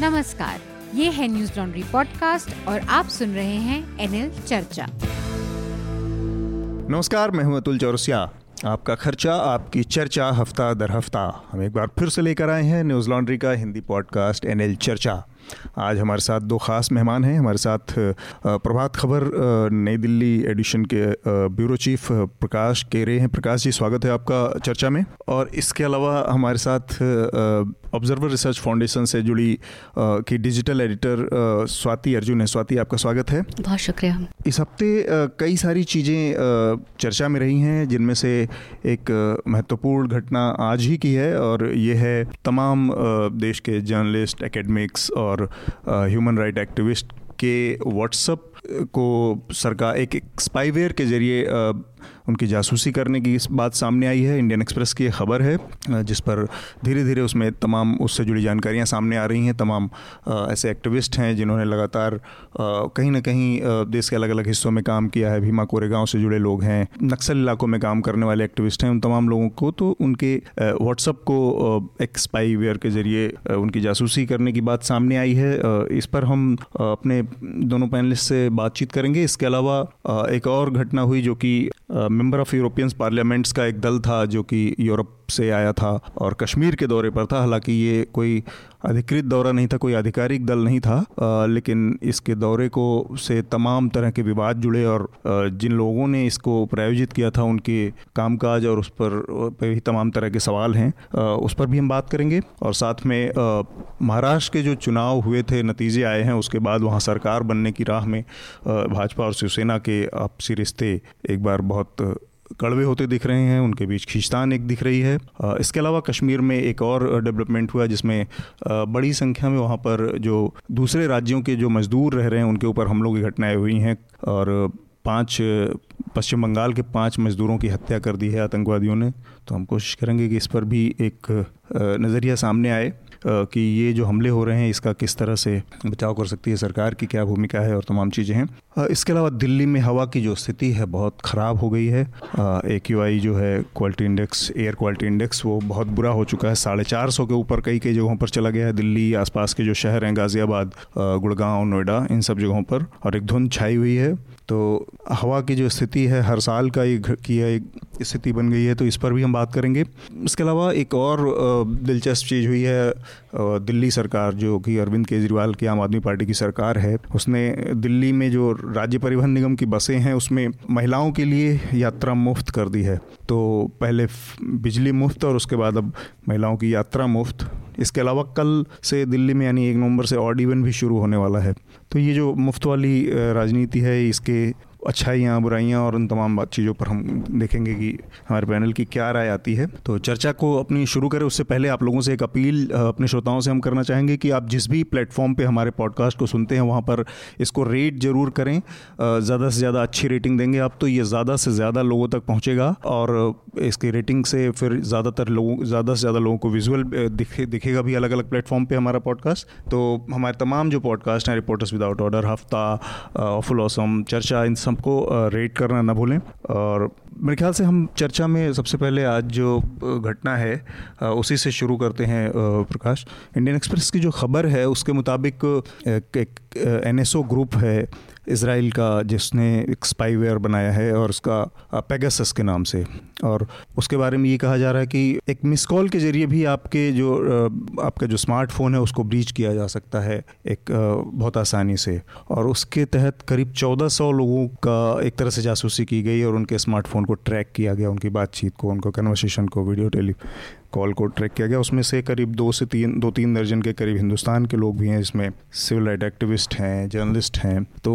नमस्कार, ये है न्यूज़ लॉन्ड्री पॉडकास्ट और आप सुन रहे हैं एनएल चर्चा। नमस्कार, मैं हूँ अतुल चौरसिया। आपका खर्चा, आपकी चर्चा, हफ़्ता दर हफ़्ता। हम एक बार फिर से लेकर आए हैं न्यूज़ लॉन्ड्री का हिंदी पॉडकास्ट एनएल चर्चा। आज हमारे साथ दो ख़ास मेहमान हैं। हमारे साथ प्रभात खबर नई दिल्ली एडिशन के ब्यूरो चीफ प्रकाश केरे हैं। प्रकाश जी, स्वागत है आपका चर्चा में। और इसके अलावा हमारे साथ ऑब्जर्वर रिसर्च फाउंडेशन से जुड़ी की डिजिटल एडिटर स्वाति अर्जुन है। स्वाति आपका स्वागत है। बहुत शुक्रिया। इस हफ़्ते कई सारी चीज़ें चर्चा में रही हैं जिनमें से एक महत्वपूर्ण घटना आज ही की है और ये है तमाम देश के जर्नलिस्ट एकेडमिक्स और ह्यूमन राइट एक्टिविस्ट के व्हाट्सअप को सरकार एक, एक स्पाईवेयर के ज़रिए उनकी जासूसी करने की इस बात सामने आई है। इंडियन एक्सप्रेस की खबर है, जिस पर धीरे धीरे उसमें तमाम उससे जुड़ी जानकारियाँ सामने आ रही हैं। तमाम ऐसे एक्टिविस्ट हैं जिन्होंने लगातार कहीं ना कहीं देश के अलग अलग हिस्सों में काम किया है। भीमा कोरेगांव से जुड़े लोग हैं, नक्सल इलाकों में काम करने वाले एक्टिविस्ट हैं। उन तमाम लोगों को तो उनके व्हाट्सअप को एक स्पाईवेयर के ज़रिए उनकी जासूसी करने की बात सामने आई है। इस पर हम अपने दोनों पैनलिस्ट से बातचीत करेंगे। इसके अलावा एक और घटना हुई जो कि मेंबर ऑफ़ यूरोपियंस पार्लियामेंट्स का एक दल था जो कि यूरोप से आया था और कश्मीर के दौरे पर था। हालाँकि ये कोई अधिकृत दौरा नहीं था कोई आधिकारिक दल नहीं था आ, लेकिन इसके दौरे को से तमाम तरह के विवाद जुड़े और आ, जिन लोगों ने इसको प्रायोजित किया था उनके कामकाज और उस पर भी तमाम तरह के सवाल हैं। आ, उस पर भी हम बात करेंगे और साथ में महाराष्ट्र के जो चुनाव हुए थे नतीजे आए हैं उसके बाद वहाँ सरकार बनने की राह में भाजपा और शिवसेना के आपसी रिश्ते एक बार बहुत कड़वे होते दिख रहे हैं, उनके बीच खींचतान एक दिख रही है। इसके अलावा कश्मीर में एक और डेवलपमेंट हुआ जिसमें बड़ी संख्या में वहाँ पर जो दूसरे राज्यों के जो मजदूर रह रहे हैं, उनके ऊपर हमलों की घटनाएँ हुई हैं और पाँच, पश्चिम बंगाल के पाँच मजदूरों की हत्या कर दी है आतंकवादियों ने। तो हम कोशिश करेंगे कि इस पर भी एक नज़रिया सामने आए। कि ये जो हमले हो रहे हैं, इसका किस तरह से बचाव कर सकती है सरकार की, क्या भूमिका है और तमाम चीज़ें हैं। इसके अलावा दिल्ली में हवा की जो स्थिति है, बहुत ख़राब हो गई है। ए क्यू आई जो है quality index air quality index वो बहुत बुरा हो चुका है। साढ़े चार सौ के ऊपर कई कई जगहों पर चला गया है। दिल्ली, आसपास के जो शहर हैं, गाज़ियाबाद गुड़गांव, नोएडा, इन सब जगहों पर और एक धुंध छाई हुई है। तो हवा की जो स्थिति है, हर साल का एक की एक स्थिति बन गई है तो इस पर भी हम बात करेंगे। इसके अलावा एक और दिलचस्प चीज़ हुई है दिल्ली सरकार, जो कि अरविंद केजरीवाल की आम आदमी पार्टी की सरकार है, उसने दिल्ली में जो राज्य परिवहन निगम की बसें हैं, उसमें महिलाओं के लिए यात्रा मुफ़्त कर दी है। तो पहले बिजली मुफ़्त और उसके बाद अब महिलाओं की यात्रा मुफ़्त। इसके अलावा कल से दिल्ली में, यानी एक नवंबर से ऑड इवन भी शुरू होने वाला है। तो ये जो मुफ़्त वाली राजनीति है, इसके अच्छाइयाँ, बुराइयाँ और उन तमाम बात चीज़ों पर हम देखेंगे कि हमारे पैनल की क्या राय आती है। तो चर्चा को अपनी शुरू करें, उससे पहले आप लोगों से एक अपील अपने श्रोताओं से हम करना चाहेंगे कि आप जिस भी प्लेटफॉर्म पे हमारे पॉडकास्ट को सुनते हैं, वहाँ पर इसको रेट ज़रूर करें। ज़्यादा से ज़्यादा अच्छी रेटिंग देंगे आप तो ये ज़्यादा से ज़्यादा लोगों तक पहुँचेगा और इसकी रेटिंग से फिर ज़्यादातर लोगों, ज़्यादा से ज़्यादा लोगों को विजुअल दिखे, दिखेगा भी अलग अलग प्लेटफॉर्म पर हमारा पॉडकास्ट। तो हमारे तमाम जो पॉडकास्ट हैं, रिपोर्टर्स विदाउट ऑर्डर, हफ़्ता फुल ऑसम चर्चा, इन सबको रेट करना ना भूलें। और मेरे ख्याल से हम चर्चा में सबसे पहले आज जो घटना है उसी से शुरू करते हैं प्रकाश। इंडियन एक्सप्रेस की जो खबर है, उसके मुताबिक एक एन ग्रुप है इसराइल का जिसने एक स्पाईवेयर बनाया है और उसका पेगासस के नाम से। और उसके बारे में ये कहा जा रहा है कि एक मिस कॉल के ज़रिए भी आपके जो आपका जो स्मार्टफ़ोन है उसको ब्रीच किया जा सकता है एक बहुत आसानी से। और उसके तहत करीब 1400 लोगों का एक तरह से जासूसी की गई और उनके स्मार्टफ़ोन को ट्रैक किया गया, उनकी बातचीत को, उनको कन्वर्सेशन को वीडियो टेली कॉल को ट्रैक किया गया। उसमें से करीब दो से तीन, दो तीन दर्जन के करीब हिंदुस्तान के लोग भी हैं, इसमें सिविल राइट एक्टिविस्ट हैं, जर्नलिस्ट हैं। तो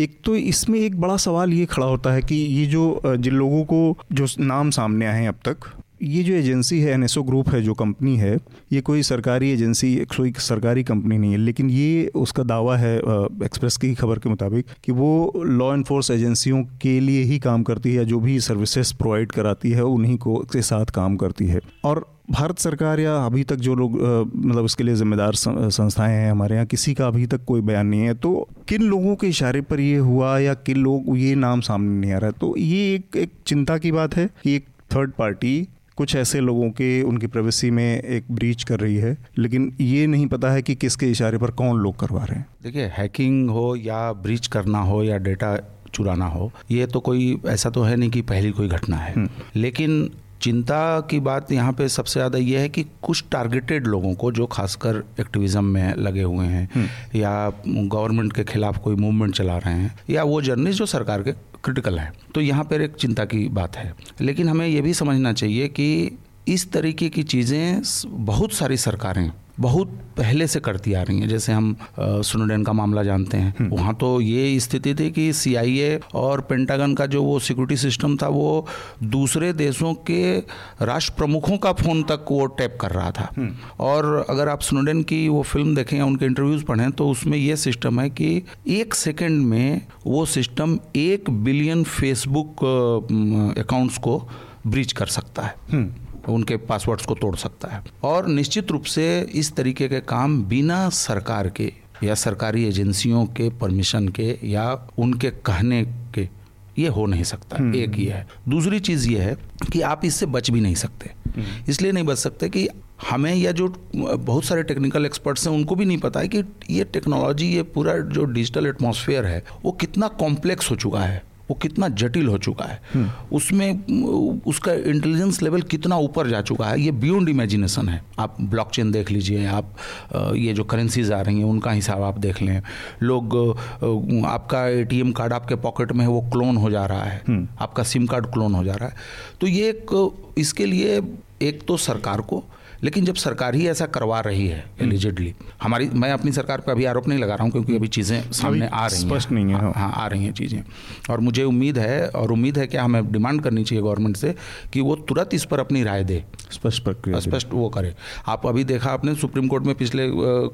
एक तो इसमें एक बड़ा सवाल ये खड़ा होता है कि ये जो, जिन लोगों को जो नाम सामने आए हैं अब तक ये जो एजेंसी है एनएसओ ग्रुप है, जो कंपनी है, ये कोई सरकारी एजेंसी, कोई सरकारी कंपनी नहीं है, लेकिन ये उसका दावा है एक्सप्रेस की खबर के मुताबिक कि वो लॉ इन्फोर्स एजेंसियों के लिए ही काम करती है जो भी सर्विसेज़ प्रोवाइड कराती है, उन्हीं को, के साथ काम करती है। और भारत सरकार या अभी तक जो लोग मतलब इसके लिए जिम्मेदार संस्थाएँ हैं हमारे यहाँ, किसी का अभी तक कोई बयान नहीं है तो किन लोगों के इशारे पर ये हुआ या किन लोग, ये नाम सामने नहीं आ रहा है? तो ये एक एक चिंता की बात है कि एक थर्ड पार्टी कुछ ऐसे लोगों के उनकी प्राइवेसी में एक ब्रीच कर रही है लेकिन ये नहीं पता है कि किसके इशारे पर कौन लोग करवा रहे हैं देखिए हैकिंग हो या ब्रीच करना हो या डेटा चुराना हो ये तो कोई ऐसा तो है नहीं कि पहली कोई घटना है हम्म। लेकिन चिंता की बात यहाँ पे सबसे ज़्यादा ये है कि कुछ टारगेटेड लोगों को जो खासकर एक्टिविज्म में लगे हुए हैं हम्म। या गवर्नमेंट के खिलाफ कोई मूवमेंट चला रहे हैं या वो जर्नलिस्ट जो सरकार के क्रिटिकल है। तो यहाँ पर एक चिंता की बात है। लेकिन हमें यह भी समझना चाहिए कि इस तरीके की चीज़ें बहुत सारी सरकारें बहुत पहले से करती आ रही हैं जैसे हम सुनोडेन का मामला जानते हैं हम्म। वहाँ तो ये स्थिति थी कि सीआईए और पेंटागन का जो वो सिक्योरिटी सिस्टम था वो दूसरे देशों के राष्ट्र प्रमुखों का फ़ोन तक वो टैप कर रहा था हम्म। और अगर आप सुनोडेन की वो फ़िल्म देखें या उनके इंटरव्यूज़ पढ़ें तो उसमें ये सिस्टम है कि एक सेकेंड में वो सिस्टम एक बिलियन फेसबुक अकाउंट्स को ब्रीच कर सकता है हम्म। उनके पासवर्ड्स को तोड़ सकता है। और निश्चित रूप से इस तरीके के काम बिना सरकार के या सरकारी एजेंसियों के परमिशन के या उनके कहने के ये हो नहीं सकता। हम्म। एक ये है। दूसरी चीज़ ये है कि आप इससे बच भी नहीं सकते। हम्म। इसलिए नहीं बच सकते कि हमें या जो बहुत सारे टेक्निकल एक्सपर्ट्स हैं उनको भी नहीं पता है कि ये टेक्नोलॉजी ये पूरा जो डिजिटल एटमॉस्फेयर है वो कितना कॉम्प्लेक्स हो चुका है। वो कितना जटिल हो चुका है। उसमें उसका इंटेलिजेंस लेवल कितना ऊपर जा चुका है ये बियॉन्ड इमेजिनेशन है आप ब्लॉकचेन देख लीजिए आप ये जो करेंसीज आ रही हैं उनका हिसाब आप देख लें लोग आपका एटीएम कार्ड आपके पॉकेट में है वो क्लोन हो जा रहा है हम्म। आपका सिम कार्ड क्लोन हो जा रहा है तो ये एक इसके लिए एक तो सरकार को लेकिन जब सरकार ही ऐसा करवा रही है एलिजिडली हम्म। हमारी मैं अपनी सरकार पर अभी आरोप नहीं लगा रहा हूँ क्योंकि अभी चीज़ें सामने आ रही स्पष्ट नहीं है हाँ।, हाँ आ रही हैं चीज़ें। और मुझे उम्मीद है और उम्मीद है कि हमें डिमांड करनी चाहिए गवर्नमेंट से कि वो तुरंत इस पर अपनी राय दे। स्पष्ट प्रक्रिया स्पष्ट वो करे। आप अभी देखा आपने सुप्रीम कोर्ट में पिछले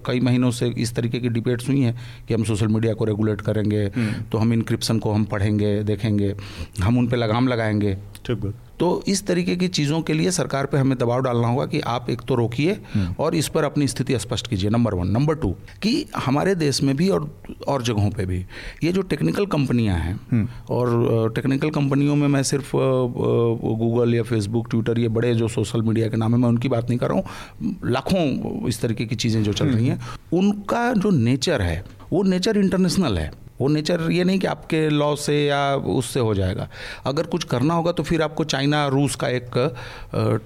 कई महीनों से इस तरीके की डिबेट्स हुई हैं कि हम सोशल मीडिया को रेगुलेट करेंगे हम्म। तो हम इनक्रिप्शन को हम पढ़ेंगे देखेंगे हम उन पर लगाम लगाएँगे। ठीक तो इस तरीके की चीज़ों के लिए सरकार पे हमें दबाव डालना होगा कि आप एक तो रोकिए हम्म। और इस पर अपनी स्थिति स्पष्ट कीजिए नंबर वन नंबर टू कि हमारे देश में भी और और जगहों पे भी ये जो टेक्निकल कंपनियाँ हैं हम्म। और टेक्निकल कंपनियों में मैं सिर्फ़ गूगल या फेसबुक ट्विटर ये बड़े जो सोशल मीडिया के नाम है मैं उनकी बात नहीं कर रहा हूँ लाखों इस तरीके की चीज़ें जो चल रही हैं हम्म। उनका जो नेचर है वो नेचर इंटरनेशनल है वो नेचर ये नहीं कि आपके लॉ से या उससे हो जाएगा। अगर कुछ करना होगा तो फिर आपको चाइना रूस का एक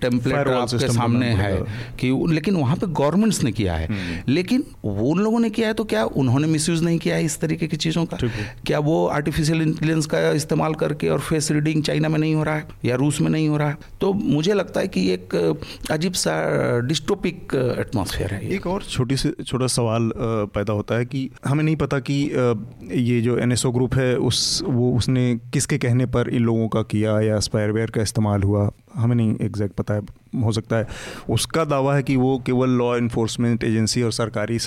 टेम्पलेट आपके सामने है कि लेकिन वहाँ पे गवर्नमेंट्स ने किया है। हम्म। लेकिन वो उन लोगों ने किया है तो क्या उन्होंने मिसयूज नहीं किया है इस तरीके की चीज़ों का? क्या वो आर्टिफिशियल इंटेलिजेंस का इस्तेमाल करके और फेस रीडिंग चाइना में नहीं हो रहा है या रूस में नहीं हो रहा है? तो मुझे लगता है कि एक अजीब सा डिस्टोपिक एटमोसफेयर है एक और छोटी से छोटा सवाल पैदा होता है कि हमें नहीं पता कि ये जो एन ग्रुप है, उस, वो उसने किसके कहने पर इन लोगों का किया या स्पायरवेयर का इस्तेमाल हुआ? हमें नहीं एग्जैक्ट पता है, हो सकता है। उसका दावा है कि वो केवल लॉ इन्फोर्समेंट एजेंसी और सरकारी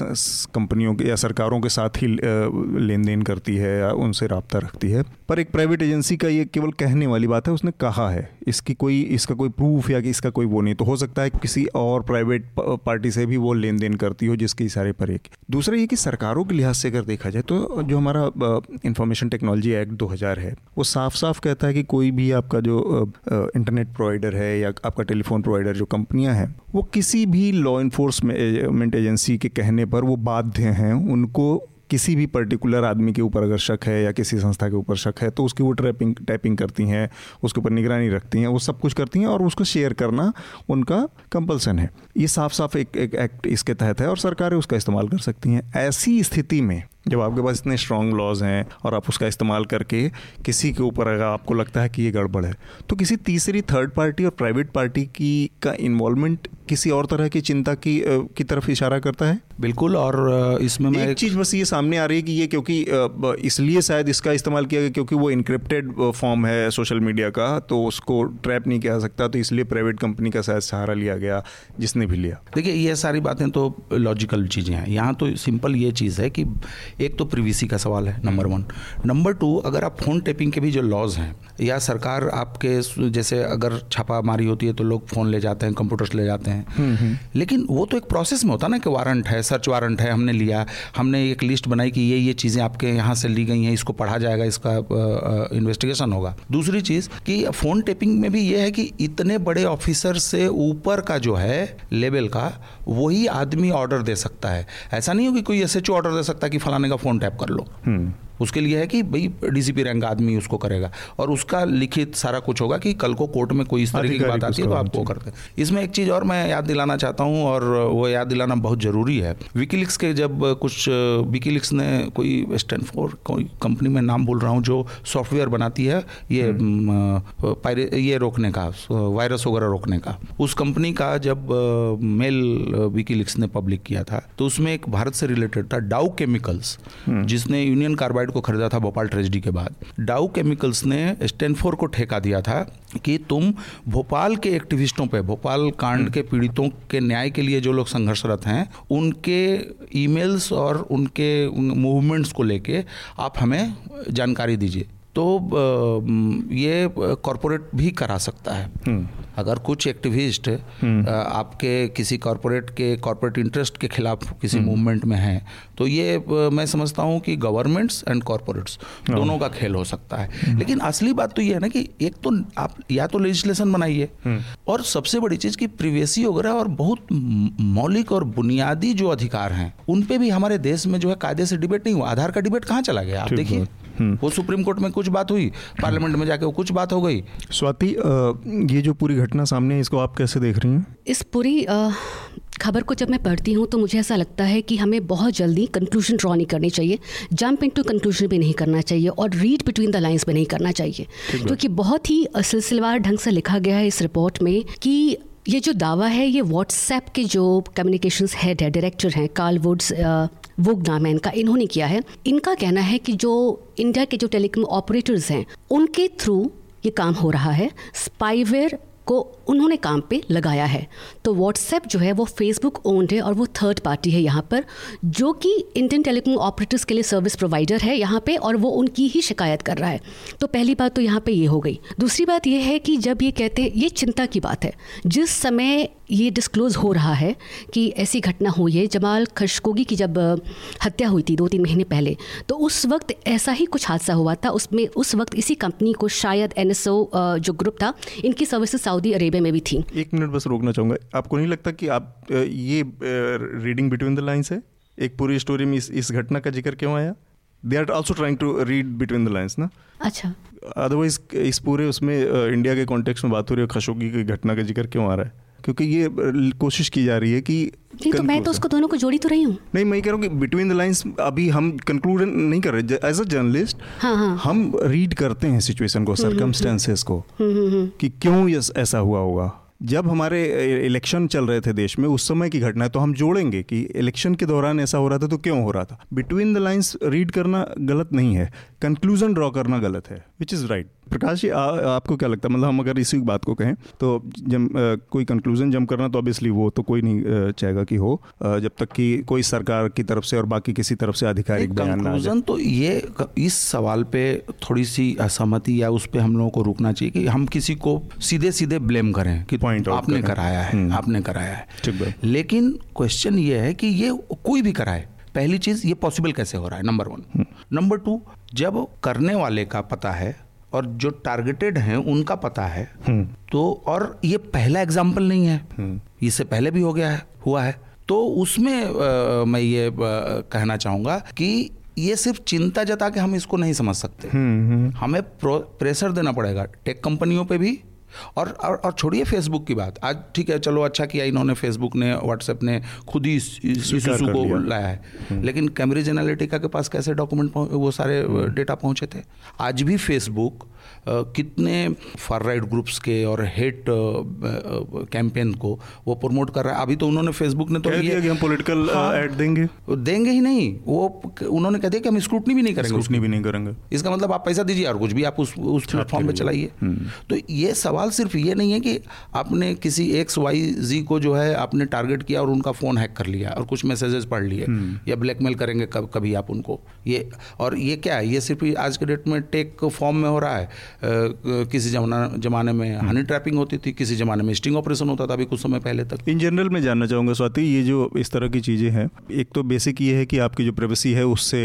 कंपनियों के या सरकारों के साथ ही लेन देन करती है या उनसे रबता रखती है। पर एक प्राइवेट एजेंसी का ये केवल कहने वाली बात है, उसने कहा है। इसकी कोई, इसका कोई प्रूफ या कि इसका कोई वो नहीं। तो हो सकता है किसी और प्राइवेट पार्टी से भी वो लेन देन करती हो, जिसके इशारे पर एक। दूसरा ये कि सरकारों के लिहाज से अगर देखा जाए तो जो हमारा इंफॉर्मेशन टेक्नोलॉजी एक्ट 2000 है, वो साफ़ साफ़ कहता है कि कोई भी आपका जो इंटरनेट प्रोवाइडर है या आपका टेलीफोन प्रोवाइडर जो कंपनियाँ हैं वो किसी भी लॉ इन्फोर्समेंट एजेंसी के कहने पर वो बाध्य हैं उनको किसी भी पर्टिकुलर आदमी के ऊपर अगर शक है या किसी संस्था के ऊपर शक है तो उसकी वो ट्रैपिंग टैपिंग करती हैं उसके ऊपर निगरानी रखती हैं वो सब कुछ करती हैं और उसको शेयर करना उनका कंपल्सन है। ये साफ़ साफ़ एक, एक एक्ट इसके तहत है और सरकारें उसका इस्तेमाल कर सकती हैं। ऐसी स्थिति में जब आपके पास इतने स्ट्रॉन्ग लॉज हैं और आप उसका इस्तेमाल करके किसी के ऊपर अगर आपको लगता है कि ये गड़बड़ है तो किसी तीसरी थर्ड पार्टी और प्राइवेट पार्टी की का इन्वॉल्वमेंट किसी और तरह की चिंता की की तरफ़ इशारा करता है? बिल्कुल और इसमें मैं एक चीज़ बस ये सामने आ रही है कि ये क्योंकि इसलिए शायद इसका इस्तेमाल किया गया क्योंकि वो इनक्रिप्टेड फॉर्म है सोशल मीडिया का तो उसको ट्रैप नहीं किया सकता तो इसलिए प्राइवेट कंपनी का शायद सहारा लिया गया जिसने भी लिया। देखिए ये सारी बातें तो लॉजिकल चीज़ें हैं। यहाँ तो सिंपल ये चीज़ है कि एक तो प्रीवीसी का सवाल है नंबर वन नंबर टू अगर आप फ़ोन टेपिंग के भी जो लॉज हैं या सरकार आपके जैसे अगर छापामारी होती है तो लोग फ़ोन ले जाते हैं कंप्यूटर्स ले जाते हैं। लेकिन वो तो एक प्रोसेस में होता ना कि वारंट है सर्च वारंट है हमने लिया हमने एक लिस्ट बनाई कि ये ये चीज़ें आपके यहाँ से ली गई हैं इसको पढ़ा जाएगा इसका इन्वेस्टिगेशन होगा। दूसरी चीज़ कि फ़ोन टेपिंग में भी ये है कि इतने बड़े ऑफिसर से ऊपर का जो है लेवल का वही आदमी ऑर्डर दे सकता है। ऐसा नहीं हो कि कोई एसएचओ ऑर्डर दे सकता है कि फलाने का फ़ोन टैप कर लो। उसके लिए है कि भाई डीसीपी रैंक आदमी उसको करेगा। और उसका लिखित सारा कुछ होगा कि कल को कोर्ट में कोई इस तरीके की बात आती है तो आप वो करते हैं। इसमें एक चीज़ और मैं याद दिलाना चाहता हूँ और वो याद दिलाना बहुत ज़रूरी है। विकीलिक्स के जब कुछ विकीलिक्स ने कोई स्टैनफोर्ड कोई कंपनी में नाम बोल रहा हूँ जो सॉफ्टवेयर बनाती है ये हम्म। ये रोकने का वायरस वगैरह रोकने का। उस कंपनी का जब मेल विकीलिक्स ने पब्लिक किया था तो उसमें एक भारत से रिलेटेड था डाउ केमिकल्स हम्म। जिसने यूनियन कार्बाइड कार्बाइड को खरीदा था भोपाल ट्रेजिडी के बाद। डाउ केमिकल्स ने स्टेनफोर को ठेका दिया था कि तुम भोपाल के एक्टिविस्टों पे, भोपाल कांड के पीड़ितों के न्याय के लिए जो लोग संघर्षरत हैं, उनके ईमेल्स और उनके मूवमेंट्स को लेके आप हमें जानकारी दीजिए। तो ये कॉरपोरेट भी करा सकता है हम्म। अगर कुछ एक्टिविस्ट हम्म। आपके किसी कॉरपोरेट के कॉरपोरेट इंटरेस्ट के खिलाफ किसी मूवमेंट हम्म। में हैं तो ये मैं समझता हूँ कि गवर्नमेंट्स एंड कॉरपोरेट्स दोनों का खेल हो सकता है लेकिन असली बात तो ये है ना कि एक तो आप या तो लेजिस्लेशन बनाइए और सबसे बड़ी चीज़ की प्रिवेसी वगैरह और बहुत मौलिक और बुनियादी जो अधिकार हैं उन पर भी हमारे देश में जो है कायदे से डिबेट नहीं हुआ आधार का डिबेट कहाँ चला गया आप देखिए। वो सुप्रीम कोर्ट में कुछ बात हुई पार्लियामेंट में जाके वो कुछ बात हो गई। स्वाति ये जो पूरी घटना सामने है इसको आप कैसे देख रही हैं? इस पूरी खबर को जब मैं पढ़ती हूँ तो मुझे ऐसा लगता है कि हमें बहुत जल्दी कंक्लूजन ड्रॉ नहीं करनी चाहिए। जंप इन टू कंक्लूजन भी नहीं करना चाहिए और रीड बिटवीन द लाइन्स भी नहीं करना चाहिए। क्योंकि बहुत ही सिलसिलेवार ढंग से लिखा गया है इस रिपोर्ट में कि ये जो दावा है, ये व्हाट्सएप के जो कम्युनिकेशंस हेड है डायरेक्टर हैं कार्ल वुड्स वुग नाम है इनका, इन्होंने किया है। इनका कहना है कि जो इंडिया के जो टेलीकॉम ऑपरेटर्स हैं, उनके थ्रू ये काम हो रहा है। स्पाईवेयर को उन्होंने काम पे लगाया है। तो व्हाट्सएप जो है, वो फेसबुक ओन्ड है और वो थर्ड पार्टी है यहाँ पर, जो कि इंडियन टेलीकॉम ऑपरेटर्स के लिए सर्विस प्रोवाइडर है यहाँ पे और वो उनकी ही शिकायत कर रहा है। तो पहली बात तो यहाँ पे ये हो गई। दूसरी बात ये है कि जब ये कहते हैं, ये चिंता की बात है। जिस समय ये डिस्क्लोज हो रहा है कि ऐसी घटना हुई है, जमाल खशकोगी की जब हत्या हुई थी दो तीन महीने पहले तो उस वक्त ऐसा ही कुछ हादसा हुआ था। उसमें उस वक्त इसी कंपनी को शायद एनएसओ जो ग्रुप था, इनकी सर्विसेज़ सऊदी अरेबिया में भी थी। एक मिनट बस रोकना चाहूँगा। आपको नहीं लगता कि आप ये रीडिंग बिटवीन द लाइन्स है? एक पूरी स्टोरी में इस इस घटना का ज़िक्र क्यों आया? They are also trying to read between the lines ना? अच्छा। अदरवाइज़ इस पूरे उसमें इंडिया के कॉन्टेक्स्ट में बात हो रही है खशोगी की घटना का ज़िक्र क्यों आ रहा है? क्योंकि ये कोशिश की जा रही है कि नहीं तो मैं तो उसको दोनों को जोड़ी तो रही हूँ। नहीं मैं कह रहा हूँ कि बिटवीन द लाइंस अभी हम कंक्लूड नहीं कर रहे। एज अ जर्नलिस्ट हाँ हाँ। हम रीड करते हैं सिचुएशन को सर्कमस्टेंसेस हम्म, हम्म, हम्म। को कि क्यों ये ऐसा हुआ होगा। जब हमारे इलेक्शन चल रहे थे देश में उस समय की घटना है तो हम जोड़ेंगे कि इलेक्शन के दौरान ऐसा हो रहा था तो क्यों हो रहा था। बिटवीन द लाइंस रीड करना गलत नहीं है। कंक्लूजन ड्रॉ करना गलत है which is right Prakash ji आपको क्या लगता है? मतलब हम अगर इसी बात को कहें तो जब कोई कंक्लूजन जम करना तो ऑब्वियसली वो तो कोई नहीं चाहेगा कि हो जब तक कि कोई सरकार की तरफ़ से और बाकी किसी तरफ़ से आधिकारिक बयान ना तो ये इस सवाल पे थोड़ी सी असहमति या उस पर हम लोगों को रुकना चाहिए कि हम किसी को सीधे सीधे ब्लेम करें कि पॉइंट आपने कराया है हम्म। आपने कराया है। ठीक है लेकिन क्वेश्चन ये है कि ये कोई भी कराए पहली चीज़ ये पॉसिबल कैसे हो रहा है नंबर वन नंबर टू जब करने वाले का पता है और जो टारगेटेड हैं उनका पता है। हम्म। तो और ये पहला एग्ज़ाम्पल नहीं है। हम्म। इससे पहले भी हो गया है हुआ है। तो उसमें आ, मैं ये आ, कहना चाहूँगा कि ये सिर्फ़ चिंता जता के हम इसको नहीं समझ सकते। हम्म, हमें प्रेशर देना पड़ेगा। टेक कंपनियों पे भी और और, और छोड़िए फेसबुक की बात। आज ठीक है चलो अच्छा किया इन्होंने फेसबुक ने व्हाट्सएप ने खुद ही इस इशू को लाया। है। हम्म। लेकिन कैम्ब्रिज एनालिटिका के पास कैसे डॉक्यूमेंट वो सारे डेटा पहुँचे पहुँचे थे? आज भी फेसबुक कितने फार राइट ग्रुप्स के और हेट कैंपेन को वो प्रमोट कर रहा है? अभी तो उन्होंने फेसबुक ने तो ये कि हम पॉलिटिकल ऐड हाँ, देंगे। देंगे ही नहीं। वो उन्होंने कह दिया कि हम स्क्रूटनी भी नहीं करेंगे। स्क्रूटनी भी नहीं करेंगे। इसका मतलब आप पैसा दीजिए और कुछ भी आप उस उस प्लेटफॉर्म पे चलाइए। हम्म। तो ये सवाल सिर्फ़ ये नहीं है कि आपने किसी एक्स वाई जी को जो है आपने टारगेट किया और उनका फ़ोन हैक कर लिया और कुछ मैसेजेस पढ़ लिए हम्म। या ब्लैकमेल करेंगे कब कभी आप उनको। ये और ये क्या है? ये सिर्फ़ आज के डेट में टेक फॉर्म में हो रहा है। किसी जमाना जमाने में हनी हम्म। ट्रैपिंग होती थी किसी जमाने में स्टिंग ऑपरेशन होता था अभी कुछ समय पहले तक इन जनरल मैं जानना चाहूँगा स्वाति ये जो इस तरह की चीज़ें हैं एक तो बेसिक ये है कि आपकी जो प्राइवेसी है उससे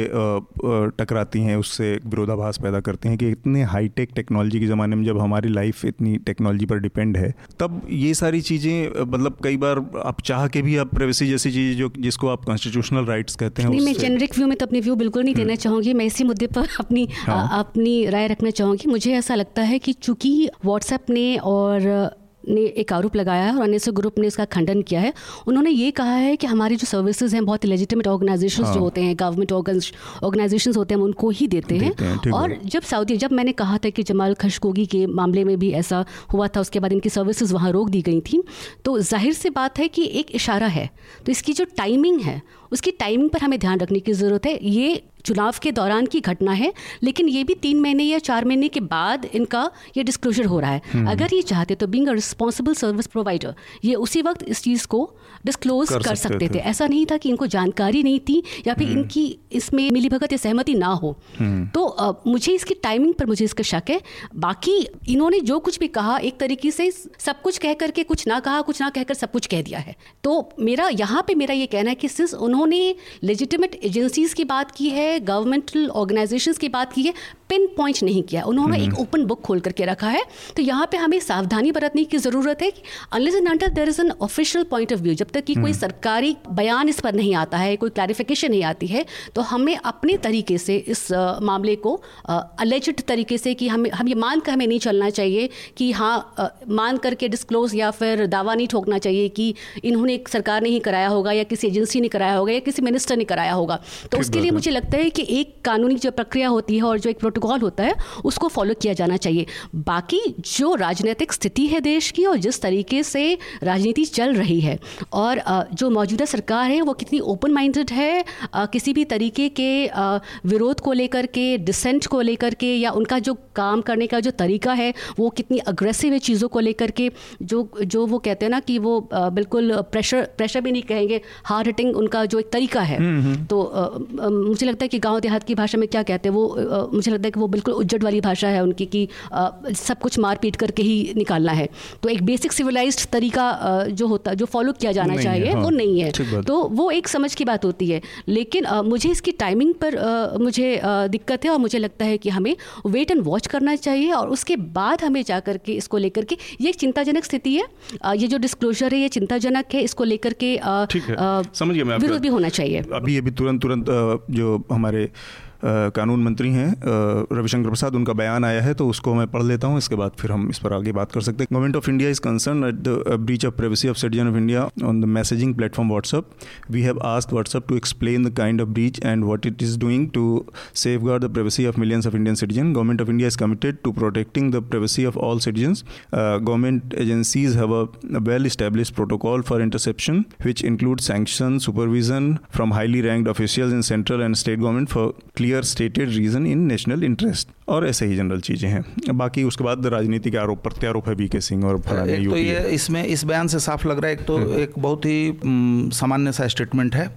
टकराती हैं उससे विरोधाभास पैदा करती हैं कि इतने हाईटेक टेक्नोलॉजी के ज़माने में जब हमारी लाइफ इतनी टेक्नोलॉजी पर डिपेंड है तब ये सारी चीज़ें मतलब कई बार आप चाह के भी आप प्राइवेसी जैसी चीज़ जो जिसको आप कॉन्स्टिट्यूशनल राइट्स कहते हैं नहीं मैं जेनरिक व्यू में तो अपने व्यू बिल्कुल नहीं देना हम्म। चाहूँगी मैं इसी मुद्दे पर अपनी हाँ। अपनी राय रखना चाहूँगी मुझे ऐसा लगता है कि चूँकि व्हाट्सएप ने और ने एक आरोप लगाया है और अन्य ग्रुप ने इसका खंडन किया है उन्होंने ये कहा है कि हमारी जो सर्विसेज़ हैं बहुत लेजिटिमेट ऑर्गेनाइजेशन हाँ। जो होते हैं गवर्नमेंट ऑर्गेनाइजेशन होते हैं उनको ही देते, देते हैं, हैं और जब सऊदी जब मैंने कहा था कि जमाल खशकोगी के मामले में भी ऐसा हुआ था उसके बाद इनकी सर्विसेज़ वहाँ रोक दी गई थी तो ज़ाहिर सी बात है कि एक इशारा है। तो इसकी जो टाइमिंग है उसकी टाइमिंग पर हमें ध्यान रखने की ज़रूरत है ये चुनाव के दौरान की घटना है लेकिन ये भी तीन महीने या चार महीने के बाद इनका ये डिस्क्लोजर हो रहा है हम्म। अगर ये चाहते तो being a responsible service provider ये उसी वक्त इस चीज़ को डिस्क्लोज कर, कर सकते, सकते थे।, थे ऐसा नहीं था कि इनको जानकारी नहीं थी या फिर हम्म। इनकी इसमें मिली भगत या सहमति ना हो हम्म। तो आ, मुझे इसकी टाइमिंग पर मुझे इसका शक है बाकी इन्होंने जो कुछ भी कहा एक तरीके से सब कुछ कह करके कुछ ना कहा कुछ ना कहकर सब कुछ कह दिया है तो मेरा यहाँ पे मेरा ये कहना है कि सिंस उन्होंने लेजिटिमेट एजेंसीज की बात की है गवर्नमेंटल ऑर्गेनाइजेशंस की बात की है पिन पॉइंट नहीं किया। उन्होंने एक ओपन बुक खोल करके रखा है। तो यहाँ पे हमें सावधानी बरतने की ज़रूरत है कि unless and until there is an official point of view जब तक कि कोई हम्म। सरकारी बयान इस पर नहीं आता है कोई क्लैरिफिकेशन नहीं आती है तो हमें अपने तरीके से इस मामले को अलेजिड तरीके से कि हमें हम ये मान कर हमें नहीं चलना चाहिए कि हाँ मान करके डिस्क्लोज या फिर दावा नहीं ठोकना चाहिए कि इन्होंने सरकार ने ही कराया होगा या किसी एजेंसी ने कराया होगा। या किसी मिनिस्टर ने कराया होगा। तो उसके लिए मुझे लगता है कि एक कानूनी जो प्रक्रिया होती है और जो एक प्रोटोकॉल होता है उसको फॉलो किया जाना चाहिए। बाकी जो राजनीतिक स्थिति है देश की और जिस तरीके से राजनीति चल रही है और जो मौजूदा सरकार है वो कितनी ओपन माइंडेड है किसी भी तरीके के विरोध को लेकर के डिसेंट को लेकर के या उनका जो काम करने का जो तरीका है वो कितनी अग्रेसिव है चीज़ों को लेकर के जो जो वो कहते हैं ना कि वो बिल्कुल प्रेशर प्रेशर भी नहीं कहेंगे हार्ड हिटिंग उनका जो एक तरीका है हम्म, हम्म। तो मुझे लगता है कि गाँव देहात की भाषा में क्या कहते हैं वो मुझे लगता है कि वो बिल्कुल उज्जट वाली भाषा है उनकी कि सब कुछ मार पीट करके ही निकालना है। तो एक बेसिक सिविलाइज्ड तरीका जो होता जो फॉलो किया जाना चाहिए हाँ, वो नहीं है। तो वो एक समझ की बात होती है। लेकिन मुझे इसकी टाइमिंग पर मुझे दिक्कत है और मुझे लगता है कि हमें वेट एंड वॉच करना चाहिए और उसके बाद हमें जा करके इसको लेकर के ये एक चिंताजनक स्थिति है। ये जो डिस्क्लोजर है ये चिंताजनक है इसको लेकर के समझ गया विरोध भी होना चाहिए। अभी अभी तुरंत तुरंत जो हमारे कानून मंत्री हैं रविशंकर प्रसाद, उनका बयान आया है तो उसको मैं पढ़ लेता हूँ, इसके बाद फिर हम इस पर आगे बात कर सकते हैं। Government of India is concern at the breach of privacy of citizen of India on the messaging platform WhatsApp we have ask WhatsApp to explain the kind of breach and what it is doing to safeguard the privacy of millions of Indian citizen government of India is committed to protecting the privacy of all citizens government agencies have a well established protocol for interception, which includes sanction supervision from highly ranked officials in central and state government for clear stated reason reason in national interest और ऐसे ही general चीज़ें हैं। बाकी उसके बाद राजनीति के आरोप प्रत्यारोप है बीके सिंह और फलाने तो ये इसमें इस बयान से साफ़ लग रहा है एक तो हम्म। एक बहुत ही सामान्य सा स्टेटमेंट है।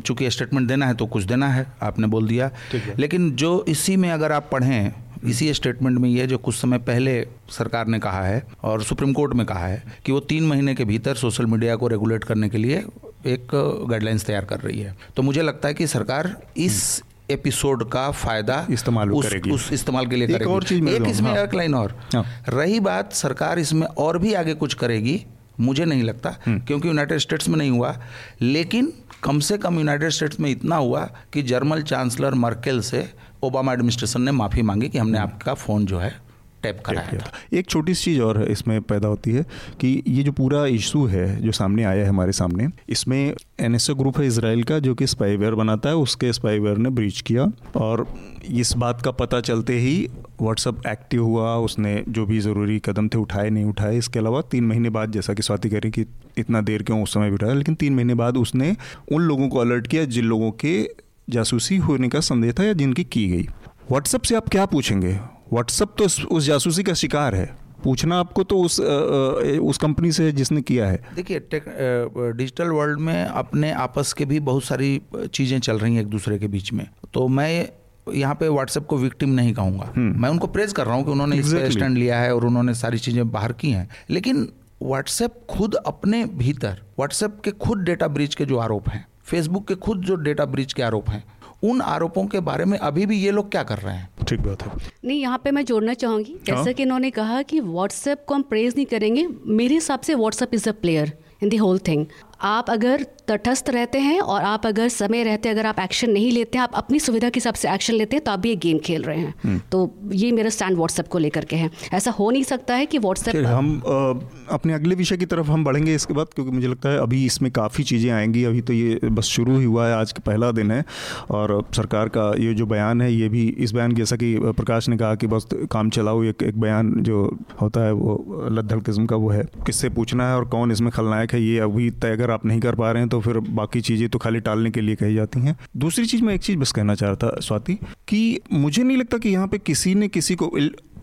चूँकि स्टेटमेंट देना है तो कुछ देना है आपने बोल दिया। लेकिन जो इसी में अगर आप पढ़ें इसी स्टेटमेंट में यह जो कुछ समय पहले सरकार ने कहा है और सुप्रीम कोर्ट में कहा है कि वो तीन महीने के भीतर सोशल मीडिया को रेगुलेट करने के लिए एक गाइडलाइंस तैयार कर रही है। तो मुझे लगता है कि सरकार इस एपिसोड का फ़ायदा इस्तेमाल उस, उस इस्तेमाल के लिए एक करेगी और चीज़ एक इसमें हाँ। एक लाइन और हाँ। रही बात सरकार इसमें और भी आगे कुछ करेगी मुझे नहीं लगता हम्म। क्योंकि यूनाइटेड स्टेट्स में नहीं हुआ लेकिन कम से कम यूनाइटेड स्टेट्स में इतना हुआ कि जर्मन चांसलर मर्केल से ओबामा एडमिनिस्ट्रेशन ने माफ़ी मांगी कि हमने हम्म। आपका फ़ोन जो है टैप कराया था। एक छोटी सी चीज़ और इसमें पैदा होती है कि ये जो पूरा इशू है जो सामने आया है हमारे सामने इसमें एनएसए ग्रुप है इसराइल का जो कि स्पाईवेयर बनाता है उसके स्पाईवेयर ने ब्रीच किया और इस बात का पता चलते ही व्हाट्सअप एक्टिव हुआ उसने जो भी ज़रूरी कदम थे उठाए नहीं उठाए इसके अलावा तीन महीने बाद जैसा कि स्वाति करें कि इतना देर क्यों उस समय भी उठाया लेकिन तीन महीने बाद उसने उन लोगों को अलर्ट किया जिन लोगों के जासूसी होने का संदेह था या जिनकी की गई। व्हाट्सअप से आप क्या पूछेंगे? व्हाट्सअप तो उस जासूसी का शिकार है। पूछना आपको तो उस उस कंपनी से जिसने किया है। देखिए डिजिटल वर्ल्ड में अपने आपस के भी बहुत सारी चीज़ें चल रही हैं एक दूसरे के बीच में। तो मैं यहाँ पे व्हाट्सएप को विक्टिम नहीं कहूँगा। हम्म। मैं उनको प्रेज कर रहा हूँ कि उन्होंने exactly. इस स्टैंड लिया है और उन्होंने सारी चीज़ें बाहर की हैं। लेकिन व्हाट्सएप खुद अपने भीतर व्हाट्सएप के खुद डेटा ब्रिज के जो आरोप हैं फेसबुक के खुद जो डेटा ब्रिज के आरोप हैं उन आरोपों के बारे में अभी भी ये लोग क्या कर रहे हैं? ठीक बात है। नहीं यहाँ पे मैं जोड़ना चाहूँगी। जैसा हाँ? कि इन्होंने कहा कि व्हाट्सएप को हम प्रेज नहीं करेंगे। मेरे हिसाब से WhatsApp is a player in the whole thing आप अगर तटस्थ रहते हैं और आप अगर समय रहते अगर आप एक्शन नहीं लेते हैं आप अपनी सुविधा के हिसाब से एक्शन लेते हैं तो आप भी एक गेम खेल रहे हैं। हम्म। तो ये मेरा स्टैंड व्हाट्सएप को लेकर के है। ऐसा हो नहीं सकता है कि व्हाट्सएप हम आ, अपने अगले विषय की तरफ़ हम बढ़ेंगे इसके बाद क्योंकि मुझे लगता है अभी इसमें काफ़ी चीज़ें आएँगी। अभी तो ये बस शुरू ही हुआ है आज का पहला दिन है। और सरकार का ये जो बयान है ये भी इस बयान जैसा कि प्रकाश ने कहा कि बस काम चलाओ एक एक बयान जो होता है वो लद्दल किस्म का वो है। किससे पूछना है और कौन इसमें खलनायक है ये अभी तय अगर आप नहीं कर पा रहे हैं तो फिर बाकी चीज़ें तो खाली टालने के लिए कही जाती हैं। दूसरी चीज़ मैं एक चीज़ बस कहना चाह रहा था, स्वाति, कि मुझे नहीं लगता कि यहाँ पे किसी ने किसी को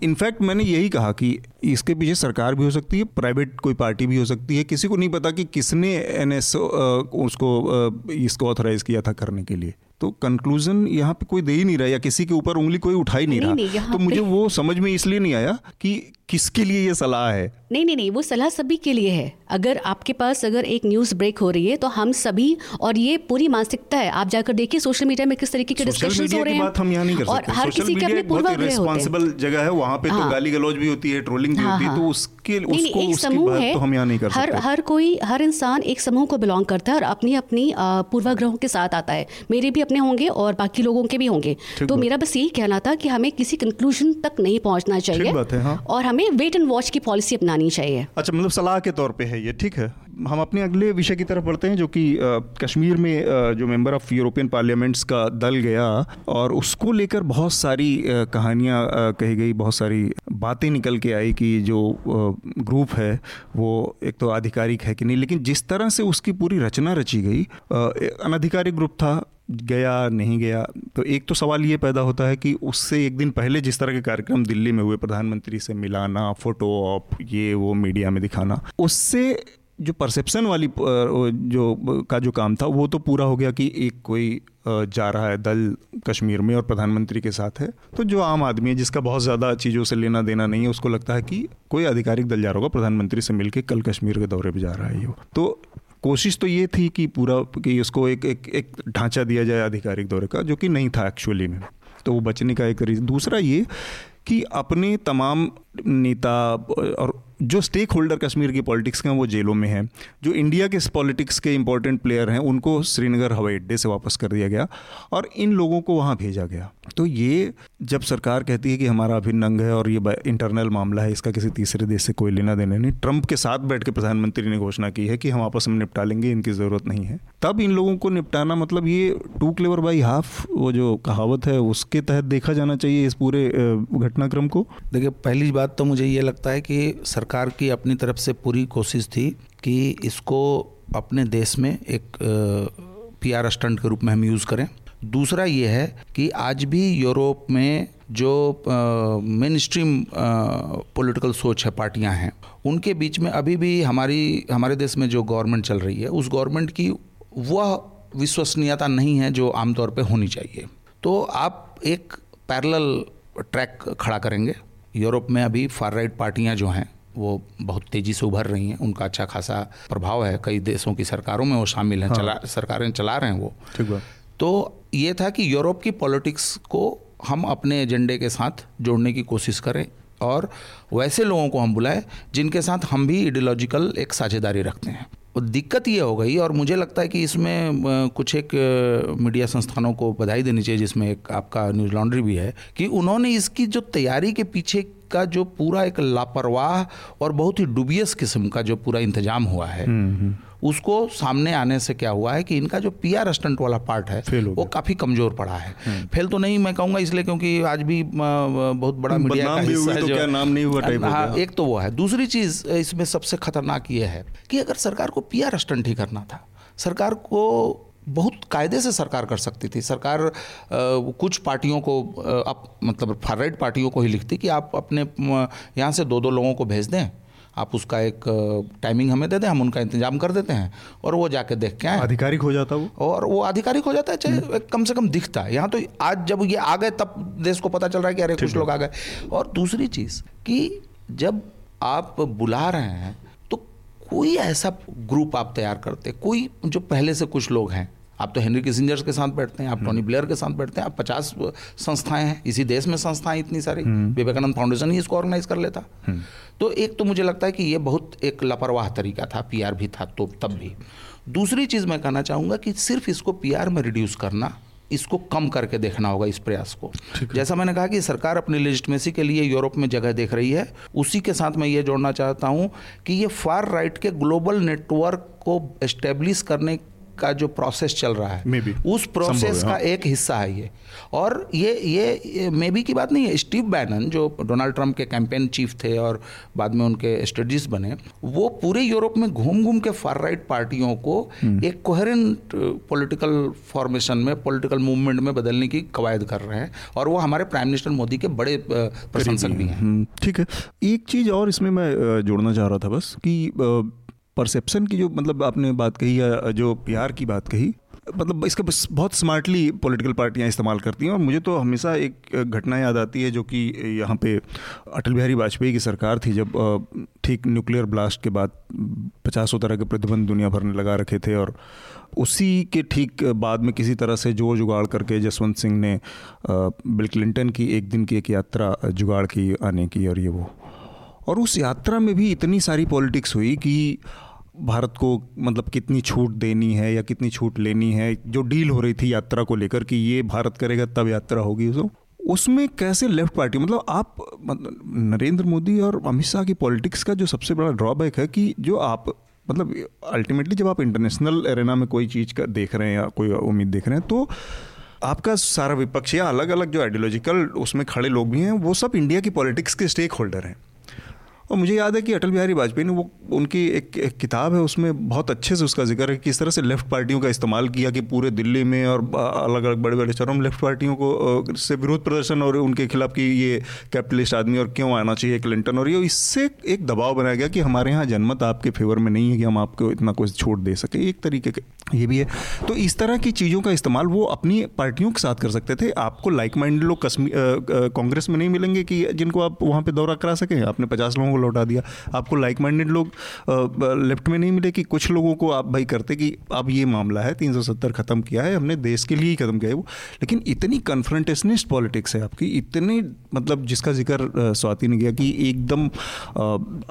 इनफैक्ट मैंने यही कहा कि इसके पीछे सरकार भी हो सकती है प्राइवेट कोई पार्टी भी हो सकती है। किसी को नहीं पता कि किसने एनएसओ उसको इसको ऑथराइज किया था करने के लिए। तो कंक्लूजन यहाँ पे कोई दे ही नहीं रहा या किसी के ऊपर उंगली कोई उठा ही नहीं, नहीं रहा। नहीं, तो मुझे वो समझ में इसलिए नहीं आया कि किसके लिए ये सलाह है। नहीं नहीं नहीं वो सलाह सभी के लिए है। अगर आपके पास अगर एक न्यूज़ ब्रेक हो रही है तो हम सभी और ये पूरी मानसिकता है। आप जाकर देखिए सोशल मीडिया में किस तरीके के डिस्कशन हो रहे हैं। और हर किसी के अपने पूर्वाग्रह होते हैं। जगह है वहाँ पे तो हाँ। गाली गलौज भी होती है ट्रोलिंग भी होती है तो हाँ। उसके उसको एक समूह है तो हम यहाँ नहीं कर हर हर कोई हर इंसान एक समूह को बिलोंग करता है और अपनी अपनी पूर्वाग्रहों के साथ आता है। मेरे भी अपने होंगे और बाकी लोगों के भी होंगे। तो मेरा बस यही कहना था कि हमें किसी कंक्लूजन तक नहीं पहुँचना चाहिए हाँ। और हमें वेट एंड वॉच की पॉलिसी अपनानी चाहिए। अच्छा मतलब सलाह के तौर पर है ये ठीक है। हम अपने अगले विषय की तरफ़ बढ़ते हैं जो कि कश्मीर में आ, जो मेंबर ऑफ़ यूरोपियन पार्लियामेंट्स का दल गया और उसको लेकर बहुत सारी कहानियाँ कही गई बहुत सारी बातें निकल के आई कि जो ग्रुप है, वो एक तो आधिकारिक है कि नहीं, लेकिन जिस तरह से उसकी पूरी रचना रची गई अनाधिकारिक ग्रुप था, गया, नहीं गया तो एक तो सवाल ये पैदा होता है कि उससे एक दिन पहले जिस तरह के कार्यक्रम दिल्ली में हुए, प्रधानमंत्री से मिलाना, फ़ोटो ऑप, ये, वो, मीडिया में दिखाना, उससे जो परसेप्शन वाली जो, का जो काम था, वो तो पूरा हो गया कि एक कोई जा रहा है दल कश्मीर में और प्रधानमंत्री के साथ है। तो जो आम आदमी है, जिसका बहुत ज़्यादा चीज़ों से लेना देना नहीं है, उसको लगता है कि कोई आधिकारिक दल जा रहा होगा, प्रधानमंत्री से मिलकर कल कश्मीर के दौरे पर जा रहा है ये। तो कोशिश तो ये थी कि पूरा, कि उसको एक एक एक ढांचा दिया जाए आधिकारिक दौरे का, जो कि नहीं था एक्चुअली में। तो वो बचने का एक रीज़न दूसरा ये कि अपने तमाम नेता और जो स्टेक होल्डर कश्मीर की पॉलिटिक्स के हैं, वो जेलों में हैं। जो इंडिया के पॉलिटिक्स के इंपॉर्टेंट प्लेयर हैं, उनको श्रीनगर हवाई अड्डे से वापस कर दिया गया और इन लोगों को वहाँ भेजा गया। तो ये जब सरकार कहती है कि हमारा अभिन्न अंग है और ये इंटरनल मामला है, इसका किसी तीसरे देश से कोई लेना देना नहीं। ट्रंप के साथ बैठ के प्रधानमंत्री ने घोषणा की है कि हम आपस में निपटा लेंगे इनकी ज़रूरत नहीं है। तब इन लोगों को निपटाना मतलब ये टू क्लेवर बाई हाफ़ वो जो कहावत है, उसके तहत देखा जाना चाहिए इस पूरे घटनाक्रम को। देखिए, पहली बात तो मुझे ये लगता है कि सरकार की अपनी तरफ़ से पूरी कोशिश थी कि इसको अपने देश में एक पीआर स्टंट के रूप में हम यूज़ करें। दूसरा ये है कि आज भी यूरोप में जो मेन स्ट्रीम पॉलिटिकल सोच है, पार्टियाँ हैं, उनके बीच में अभी भी हमारी, हमारे देश में जो गवर्नमेंट चल रही है, उस गवर्नमेंट की वह विश्वसनीयता नहीं है जो आमतौर पे होनी चाहिए। तो आप एक पैरेलल ट्रैक खड़ा करेंगे। यूरोप में अभी फार राइट पार्टियाँ जो हैं वो बहुत तेज़ी से उभर रही हैं। उनका अच्छा खासा प्रभाव है। कई देशों की सरकारों में वो शामिल हैं। हाँ। चला सरकारें चला रहे हैं वो। ठीक है तो ये था कि यूरोप की पॉलिटिक्स को हम अपने एजेंडे के साथ जोड़ने की कोशिश करें और वैसे लोगों को हम बुलाएँ जिनके साथ हम भी आइडियोलॉजिकल एक साझेदारी रखते हैं। दिक्कत ये हो गई और मुझे लगता है कि इसमें कुछ एक मीडिया संस्थानों को बधाई देनी चाहिए जिसमें एक आपका न्यूज़ लॉन्ड्री भी है कि उन्होंने इसकी जो तैयारी के पीछे का जो पूरा एक लापरवाह और बहुत ही डुबियस किस्म का जो पूरा इंतज़ाम हुआ है हम्म, हम्म। उसको सामने आने से क्या हुआ है कि इनका जो पी आर स्टंट वाला पार्ट है वो काफ़ी कमज़ोर पड़ा है। हम्म। फेल तो नहीं मैं कहूँगा इसलिए क्योंकि आज भी बहुत बड़ा मीडिया का हिस्सा है तो क्या नाम नहीं हुआ टाइप हाँ एक तो वो है। दूसरी चीज़ इसमें सबसे खतरनाक ये है कि अगर सरकार को पी आर स्टंट ही करना था सरकार को बहुत कायदे से सरकार कर सकती थी। सरकार आ, कुछ पार्टियों को आप मतलब फार राइट पार्टियों को ही लिखती कि आप अपने यहाँ से दो दो लोगों को भेज दें। आप उसका एक टाइमिंग हमें दे दें हम उनका इंतज़ाम कर देते हैं और वो जाके देख के आए। आधिकारिक हो जाता वो? और वो आधिकारिक हो जाता है चाहे हम्म। कम से कम दिखता है। यहाँ तो आज जब ये आ गए तब देश को पता चल रहा है कि अरे कुछ लोग आ गए। और दूसरी चीज़ कि जब आप बुला रहे हैं तो कोई ऐसा ग्रुप आप तैयार करते कोई जो पहले से कुछ लोग हैं आप तो हेनरी किसिंजर्स के साथ बैठते हैं आप टोनी ब्लेयर के साथ बैठते हैं आप पचास संस्थाएँ हैं इसी देश में संस्थाएँ इतनी सारी हम्म। विवेकानंद फाउंडेशन ही इसको ऑर्गेनाइज कर लेता। हम्म। तो एक तो मुझे लगता है कि ये बहुत एक लापरवाह तरीका था पीआर भी था तो तब भी। दूसरी चीज़ मैं कहना चाहूँगा कि सिर्फ़ इसको पीआर में रिड्यूस करना इसको कम करके देखना होगा इस प्रयास को। जैसा मैंने कहा कि सरकार अपनी लेजिटमेसी के लिए यूरोप में जगह देख रही है उसी के साथ मैं ये जोड़ना चाहता हूँ कि ये फार राइट के ग्लोबल नेटवर्क को एस्टेब्लिश करने का जो प्रोसेस चल रहा है Maybe. उस प्रोसेस का हाँ। एक हिस्सा है ये और ये ये मे बी की बात नहीं है स्टीव बैनन जो डोनाल्ड ट्रंप के कैंपेन चीफ थे और बाद में उनके स्ट्रेटजिस्ट बने वो पूरे यूरोप में घूम घूम के फार राइट पार्टियों को हम्म। एक कोहरेंट पॉलिटिकल फॉर्मेशन में पॉलिटिकल मूवमेंट में बदलने की कवायद कर रहे हैं और वो हमारे प्राइम मिनिस्टर मोदी के बड़े प्रशंसक भी हैं हम्म, ठीक है एक चीज़ और इसमें मैं जोड़ना चाह रहा था बस कि परसेप्शन की जो मतलब आपने बात कही या जो प्यार की बात कही मतलब इसका बहुत स्मार्टली पॉलिटिकल पार्टियाँ इस्तेमाल करती हैं और मुझे तो हमेशा एक घटना याद आती है जो कि यहाँ पे अटल बिहारी वाजपेयी की सरकार थी जब ठीक न्यूक्लियर ब्लास्ट के बाद पचासों तरह के प्रतिबंध दुनिया भर ने लगा रखे थे और उसी के ठीक बाद में किसी तरह से ज़ोर जुगाड़ करके जसवंत सिंह ने बिल क्लिंटन की एक दिन की एक यात्रा जुगाड़ की, आने की और ये वो। और उस यात्रा में भी इतनी सारी पॉलिटिक्स हुई कि भारत को मतलब कितनी छूट देनी है या कितनी छूट लेनी है, जो डील हो रही थी यात्रा को लेकर कि ये भारत करेगा, तब यात्रा होगी तो उसमें कैसे लेफ़्ट पार्टी मतलब आप मतलब नरेंद्र मोदी और अमित शाह की पॉलिटिक्स का जो सबसे बड़ा ड्रॉबैक है कि जो आप मतलब अल्टीमेटली जब आप इंटरनेशनल एरेना में कोई चीज़ का देख रहे हैं या कोई उम्मीद देख रहे हैं तो आपका सारा विपक्ष या अलग अलग जो आइडियोलॉजिकल उसमें खड़े लोग भी हैं, वो सब इंडिया की पॉलिटिक्स के स्टेक होल्डर हैं। और मुझे याद है कि अटल बिहारी वाजपेयी ने वो उनकी एक, एक किताब है उसमें बहुत अच्छे से उसका ज़िक्र है कि किस तरह से लेफ़्ट पार्टियों का इस्तेमाल किया कि पूरे दिल्ली में और अलग अलग बड़े बड़े शहरों में लेफ़्ट पार्टियों को से विरोध प्रदर्शन और उनके खिलाफ कि ये कैपिटलिस्ट आदमी और क्यों आना चाहिए क्लिंटन और ये इससे एक दबाव बनाया गया कि हमारे यहाँ जनमत आपके फेवर में नहीं है कि हम आपको इतना कुछ छूट दे सके एक तरीके के ये भी है। तो इस तरह की चीज़ों का इस्तेमाल वो अपनी पार्टियों के साथ कर सकते थे। आपको लाइक माइंडेड लोग कश्मीर कांग्रेस में नहीं मिलेंगे कि जिनको आप वहाँ पर दौरा करा सकें आपने पचास लोगों को लौटा दिया। आपको लाइक माइंडेड लोग लेफ़्ट में नहीं मिले कि कुछ लोगों को आप भाई करते कि अब ये मामला है 370 ख़त्म किया है, हमने देश के लिए ही ख़त्म किया है वो। लेकिन इतनी कन्फ्रंटेशनिस्ट पॉलिटिक्स है आपकी, इतने मतलब जिसका ज़िक्र स्वाति ने किया कि एकदम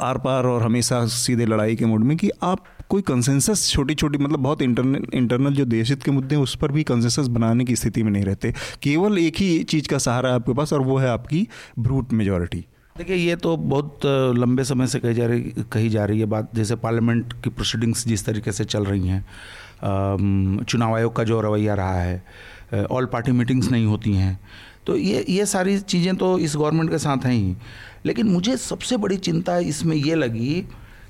आर पार और हमेशा सीधे लड़ाई के मूड में कि आप कोई कंसेंसस छोटी छोटी मतलब बहुत इंटरनल इंटरनल जो देशित के मुद्दे हैं, उस पर भी कंसेंसस बनाने की स्थिति में नहीं रहते। केवल एक ही चीज़ का सहारा है आपके पास और वो है आपकी ब्रूट मेजोरिटी देखिए, ये तो बहुत लंबे समय से कही जा रही, कही जा रही है बात। जैसे पार्लियामेंट की प्रोसीडिंग्स जिस तरीके से चल रही हैं चुनाव आयोग का जो रवैया रहा है ऑल पार्टी मीटिंग्स नहीं होती हैं। तो ये ये सारी चीज़ें तो इस गवर्नमेंट के साथ हैं ही। लेकिन मुझे सबसे बड़ी चिंता इसमें यह लगी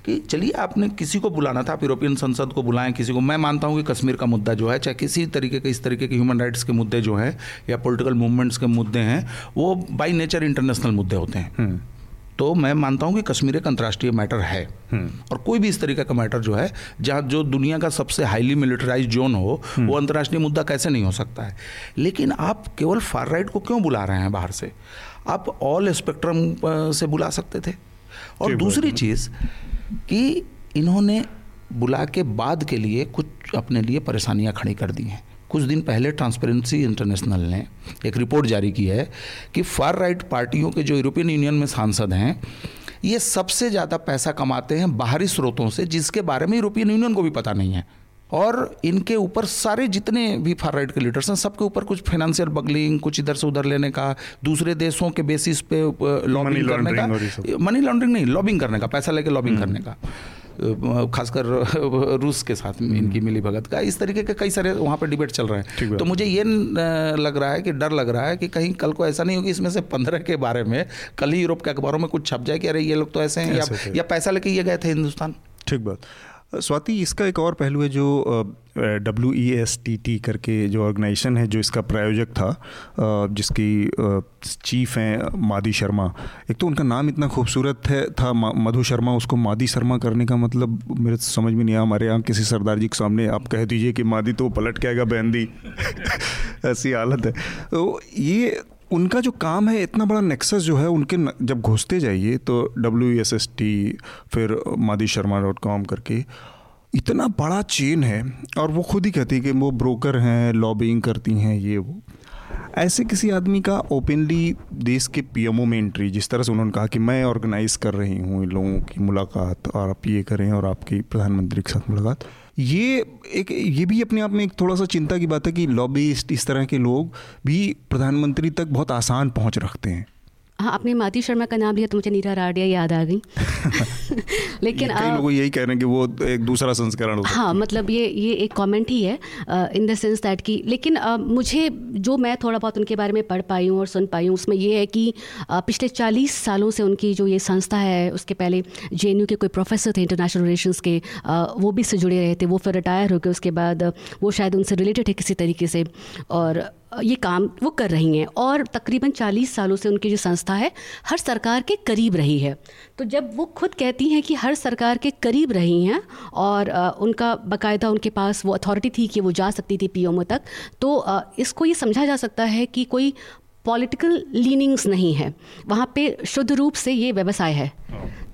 कि चलिए आपने किसी को बुलाना था आप यूरोपियन संसद को बुलाएँ किसी को। मैं मानता हूँ कि कश्मीर का मुद्दा जो है चाहे किसी तरीके के इस तरीके के ह्यूमन राइट्स के मुद्दे जो हैं या पॉलिटिकल मूवमेंट्स के मुद्दे हैं वो बाई नेचर इंटरनेशनल मुद्दे होते हैं। हम्म। तो मैं मानता हूँ कि कश्मीर एक अंतर्राष्ट्रीय मैटर है। हम्म। और कोई भी इस तरीके का मैटर जो है जहाँ जो दुनिया का सबसे हाईली मिलिटराइज जोन हो हम्म। वो अंतर्राष्ट्रीय मुद्दा कैसे नहीं हो सकता है? लेकिन आप केवल फार राइट को क्यों बुला रहे हैं बाहर से? आप ऑल स्पेक्ट्रम से बुला सकते थे। और दूसरी चीज़ कि इन्होंने बुला के बाद के लिए कुछ अपने लिए परेशानियाँ खड़ी कर दी हैं। कुछ दिन पहले ट्रांसपेरेंसी इंटरनेशनल ने एक रिपोर्ट जारी की है कि फार राइट पार्टियों के जो यूरोपियन यूनियन में सांसद हैं, ये सबसे ज़्यादा पैसा कमाते हैं बाहरी स्रोतों से, जिसके बारे में यूरोपियन यूनियन को भी पता नहीं है। और इनके ऊपर सारे जितने भी फार राइट के लीडर्स हैं सबके ऊपर कुछ फाइनेंशियल बगलिंग कुछ इधर से उधर लेने का दूसरे देशों के बेसिस पे लॉबिंग करने का। मनी लॉन्ड्रिंग नहीं लॉबिंग करने का पैसा लेके लॉबिंग हम्म। करने का। खासकर रूस के साथ में इनकी मिली भगत का। इस तरीके के कई सारे वहाँ पर डिबेट चल रहे हैं। तो मुझे ये लग रहा है कि डर लग रहा है कि कहीं कल को ऐसा नहीं हो कि इसमें से पंद्रह के बारे में कल ही यूरोप के अखबारों में कुछ छप जाए कि अरे ये लोग तो ऐसे हैं या, या पैसा लेके ये गए थे हिंदुस्तान। ठीक बात। स्वाति, इसका एक और पहलू है जो W E S T T करके जो ऑर्गेनाइजेशन है, जो इसका प्रायोजक था जिसकी चीफ हैं मादी शर्मा। एक तो उनका नाम इतना खूबसूरत है, था मधु शर्मा, उसको मादी शर्मा करने का मतलब मेरे समझ में नहीं आया, हमारे यहाँ किसी सरदार जी के सामने आप कह दीजिए कि मादी तो पलट के आएगा बहनदी ऐसी हालत है। तो ये उनका जो काम है इतना बड़ा नेक्सस जो है उनके न, जब घुसते जाइए तो डब्ल्यू एस एस टी फिर मादी शर्मा डॉट कॉम करके इतना बड़ा चेन है और वो खुद ही कहती है कि वो ब्रोकर हैं लॉबिंग करती हैं ये वो। ऐसे किसी आदमी का ओपनली देश के पीएमओ में एंट्री जिस तरह से उन्होंने कहा कि मैं ऑर्गेनाइज कर रही हूँ इन लोगों की मुलाकात और आप ये करें और आपकी प्रधानमंत्री के साथ मुलाकात। ये एक, ये भी अपने आप में एक थोड़ा सा चिंता की बात है कि लॉबिस्ट इस तरह के लोग भी प्रधानमंत्री तक बहुत आसान पहुँच रखते हैं। हाँ आपने माती शर्मा का नाम लिया तो मुझे नीरा राडिया याद आ गई। लेकिन कई लोग यही कह रहे हैं कि वो एक दूसरा संस्करण हाँ मतलब ये ये एक कमेंट ही है इन द सेंस दैट कि लेकिन uh, मुझे जो मैं थोड़ा बहुत उनके बारे में पढ़ पाई हूँ और सुन पाई हूँ उसमें ये है कि uh, पिछले चालीस सालों से उनकी जो ये संस्था है उसके पहले जेएनयू के कोई प्रोफेसर थे इंटरनेशनल रिलेशन के uh, वो भी से जुड़े रहे थे वो फिर रिटायर हो गए उसके बाद वो शायद उनसे रिलेटेड है किसी तरीके से और ये काम वो कर रही हैं और तकरीबन 40 सालों से उनकी जो संस्था है, हर सरकार के करीब रही है। तो जब वो खुद कहती हैं कि हर सरकार के करीब रही हैं और उनका बाकायदा उनके पास वो अथॉरिटी थी कि वो जा सकती थी पीएमओ तक तो इसको ये समझा जा सकता है कि कोई पॉलिटिकल लीनिंग्स नहीं है। वहाँ पे शुद्ध रूप से ये व्यवसाय है।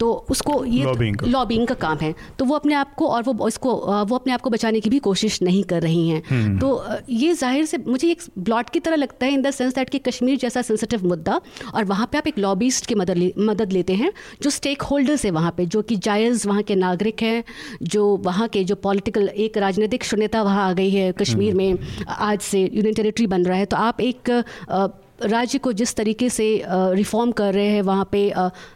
तो उसको ये लॉबिंग का। काम है। तो वो अपने आप को और वो इसको वो अपने आप को बचाने की भी कोशिश नहीं कर रही हैं। हम्म। तो ये ज़ाहिर से मुझे एक ब्लॉट की तरह लगता है इन द सेंस दैट कि कश्मीर जैसा सेंसिटिव मुद्दा और वहाँ पे आप एक लॉबिस्ट की मदद मदद लेते हैं जो स्टेक होल्डर्स है वहाँ पे जो कि जायज़ वहाँ के नागरिक हैं जो वहाँ के जो पॉलिटिकल एक राजनीतिक शून्यता वहाँ आ गई है कश्मीर हम्म। में आज से यूनियन टेरिटरी बन रहा है। तो आप एक राज्य को जिस तरीके से रिफॉर्म कर रहे हैं वहाँ पे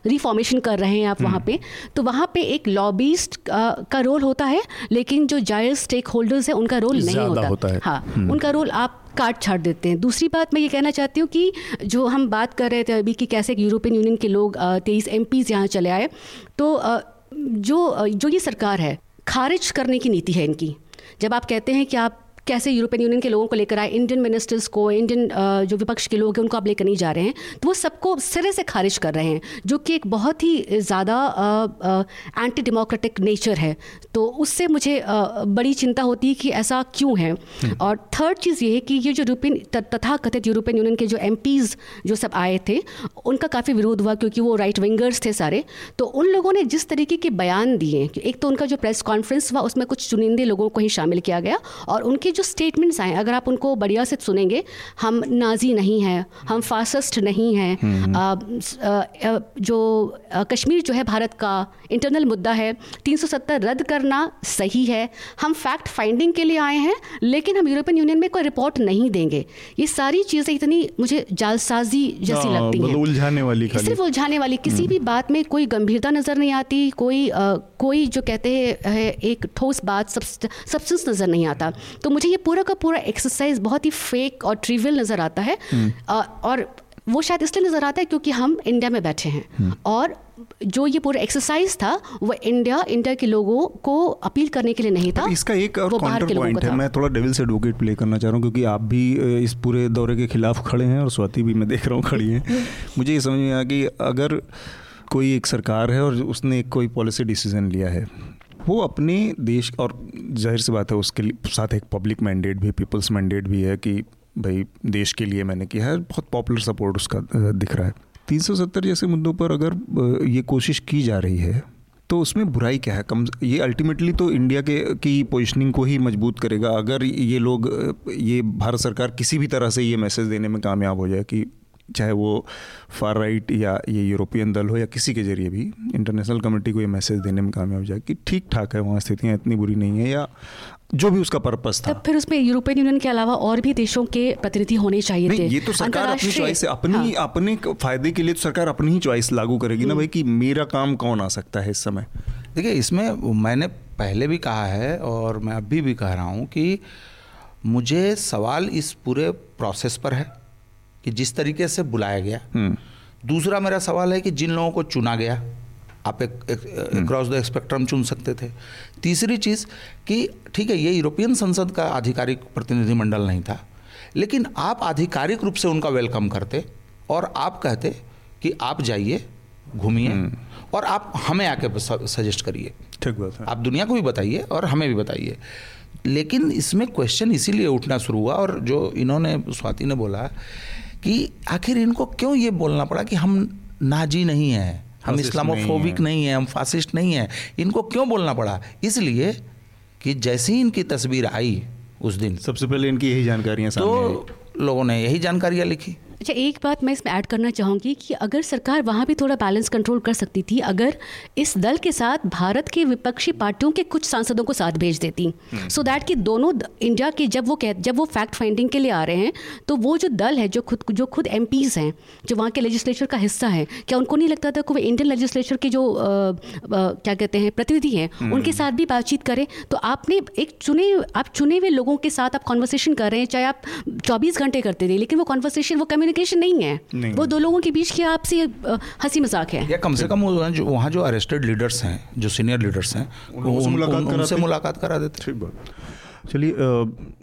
रिफॉर्मेशन कर रहे हैं आप वहाँ हम्म। पे तो वहाँ पे एक लॉबिस्ट का रोल होता है लेकिन जो जायज़ स्टेक होल्डर्स हैं उनका रोल नहीं होता, होता है हाँ हम्म। उनका रोल आप काट छाट देते हैं दूसरी बात मैं ये कहना चाहती हूँ कि जो हम बात कर रहे थे अभी कि कैसे यूरोपियन यूनियन के लोग तेईस एम पीज़ यहाँ चले आए तो जो जो ये सरकार है खारिज करने की नीति है इनकी जब आप कहते हैं कि आप कैसे यूरोपियन यूनियन के लोगों को लेकर आए इंडियन मिनिस्टर्स को इंडियन जो विपक्ष के लोग हैं उनको आप लेकर नहीं जा रहे हैं तो वो सबको सिरे से खारिज कर रहे हैं जो कि एक बहुत ही ज़्यादा एंटी डेमोक्रेटिक नेचर है। तो उससे मुझे बड़ी चिंता होती है कि ऐसा क्यों है। हम्म। और थर्ड चीज़ ये है कि ये जो यूरोपियन तथा कथित यूरोपियन यूनियन के जो एम जो सब आए थे उनका काफ़ी विरोध हुआ क्योंकि वो राइट विंगर्स थे सारे। तो उन लोगों ने जिस तरीके के बयान दिए एक तो उनका जो प्रेस कॉन्फ्रेंस हुआ उसमें कुछ चुनिंदे लोगों को ही शामिल किया गया और उनके जो स्टेटमेंट्स आए अगर आप उनको बढ़िया से सुनेंगे हम नाजी नहीं हैं हम फासिस्ट नहीं हैं। हम्म। जो कश्मीर जो है भारत का इंटरनल मुद्दा है 370 रद्द करना सही है। हम फैक्ट फाइंडिंग के लिए आए हैं लेकिन हम यूरोपियन यूनियन में कोई रिपोर्ट नहीं देंगे। ये सारी चीज़ें इतनी मुझे जालसाजी जैसी हाँ, लगती हैं। उलझाने वाली सिर्फ़ उलझाने वाली किसी हम्म। भी बात में कोई गंभीरता नज़र नहीं आती कोई आ, कोई जो कहते हैं एक ठोस बात सब्सटेंस नज़र नहीं आता। तो मुझे ये पूरा का पूरा एक्सरसाइज बहुत ही फेक और ट्रिवियल नज़र आता है। हम्म। और वो शायद इसलिए नज़र आता है क्योंकि हम इंडिया में बैठे हैं। हम्म। और जो ये पूरा एक्सरसाइज था वो इंडिया इंडिया के लोगों को अपील करने के लिए नहीं था। इसका एक और काउंटर पॉइंट है। मैं थोड़ा डेविल से एडवोकेट प्ले करना चाह रहा हूँ क्योंकि आप भी इस पूरे दौरे के खिलाफ खड़े हैं और स्वाति भी मैं देख रहा हूँ खड़ी हैं। मुझे ये समझ में आया कि अगर कोई एक सरकार है और उसने कोई पॉलिसी डिसीज़न लिया है वो अपने देश, और ज़ाहिर सी बात है उसके साथ एक पब्लिक मैंडेट भी पीपल्स मैंडेट भी है कि भाई, देश के लिए मैंने किया है, बहुत पॉपुलर सपोर्ट उसका दिख रहा है। 370 जैसे मुद्दों पर अगर ये कोशिश की जा रही है तो उसमें बुराई क्या है? कम, ये अल्टीमेटली तो इंडिया के, की पोजिशनिंग को ही मज़बूत करेगा। अगर ये लोग ये भारत सरकार किसी भी तरह से ये मैसेज देने में कामयाब हो जाए कि चाहे वो फार राइट या ये यूरोपियन दल हो या किसी के ज़रिए भी इंटरनेशनल कम्युनिटी को ये मैसेज देने में कामयाब जाए कि ठीक ठाक है वहाँ स्थितियाँ इतनी बुरी नहीं है या जो भी उसका पर्पस था। तब फिर उसमें यूरोपियन यूनियन के अलावा और भी देशों के प्रतिनिधि होने चाहिए नहीं थे। ये तो सरकार अपनी चॉइस है। अपनी हाँ। अपने फ़ायदे के लिए तो सरकार अपनी ही चॉइस लागू करेगी हम्म। ना भाई कि मेरा काम कौन आ सकता है इस समय? देखिए इसमें मैंने पहले भी कहा है और मैं अभी भी कह रहा हूँ कि मुझे सवाल इस पूरे प्रोसेस पर है। कि जिस तरीके से बुलाया गया। हम्म। दूसरा मेरा सवाल है कि जिन लोगों को चुना गया आप एक क्रॉस द स्पेक्ट्रम चुन सकते थे। तीसरी चीज़ कि ठीक है ये यूरोपियन संसद का आधिकारिक प्रतिनिधिमंडल नहीं था लेकिन आप आधिकारिक रूप से उनका वेलकम करते और आप कहते कि आप जाइए घूमिए और आप हमें आके सजेस्ट करिए। ठीक बात है। आप दुनिया को भी बताइए और हमें भी बताइए। लेकिन इसमें क्वेश्चन इसीलिए उठना शुरू हुआ और जो इन्होंने स्वाति ने बोला कि आखिर इनको क्यों ये बोलना पड़ा कि हम नाजी नहीं हैं? हम इस्लामोफोबिक नहीं हैं। हैं हम फासिस्ट नहीं हैं। इनको क्यों बोलना पड़ा? इसलिए कि जैसे ही इनकी तस्वीर आई उस दिन सबसे पहले इनकी यही जानकारियाँ सामने तो लोगों ने यही जानकारियाँ लिखी। अच्छा एक बात मैं इसमें ऐड करना चाहूँगी कि अगर सरकार वहाँ भी थोड़ा बैलेंस कंट्रोल कर सकती थी अगर इस दल के साथ भारत के विपक्षी पार्टियों के कुछ सांसदों को साथ भेज देती सो दैट कि दोनों इंडिया के जब वो कह जब वो फैक्ट फाइंडिंग के लिए आ रहे हैं तो वो जो दल है जो खुद जो खुद एम हैं जो वहाँ के लेजिस्लेचर का हिस्सा है क्या उनको नहीं लगता था कि वो इंडियन लेजिस्लेचर के जो अ, अ, क्या कहते हैं प्रतिनिधि हैं उनके साथ भी बातचीत करें? तो आपने एक चुने आप चुने हुए लोगों के साथ आप कॉन्वर्सेशन कर रहे हैं चाहे आप 24 घंटे करते थे लेकिन वो कॉन्वर्सेशन वो कम्युनिकेशन नहीं है। नहीं। वो दो लोगों के बीच की आपसी हँसी मज़ाक है। या कम से कम जो वहाँ जो अरेस्टेड लीडर्स हैं जो सीनियर लीडर्स हैं उनसे मुलाकात करा देते ठीक बात। चलिए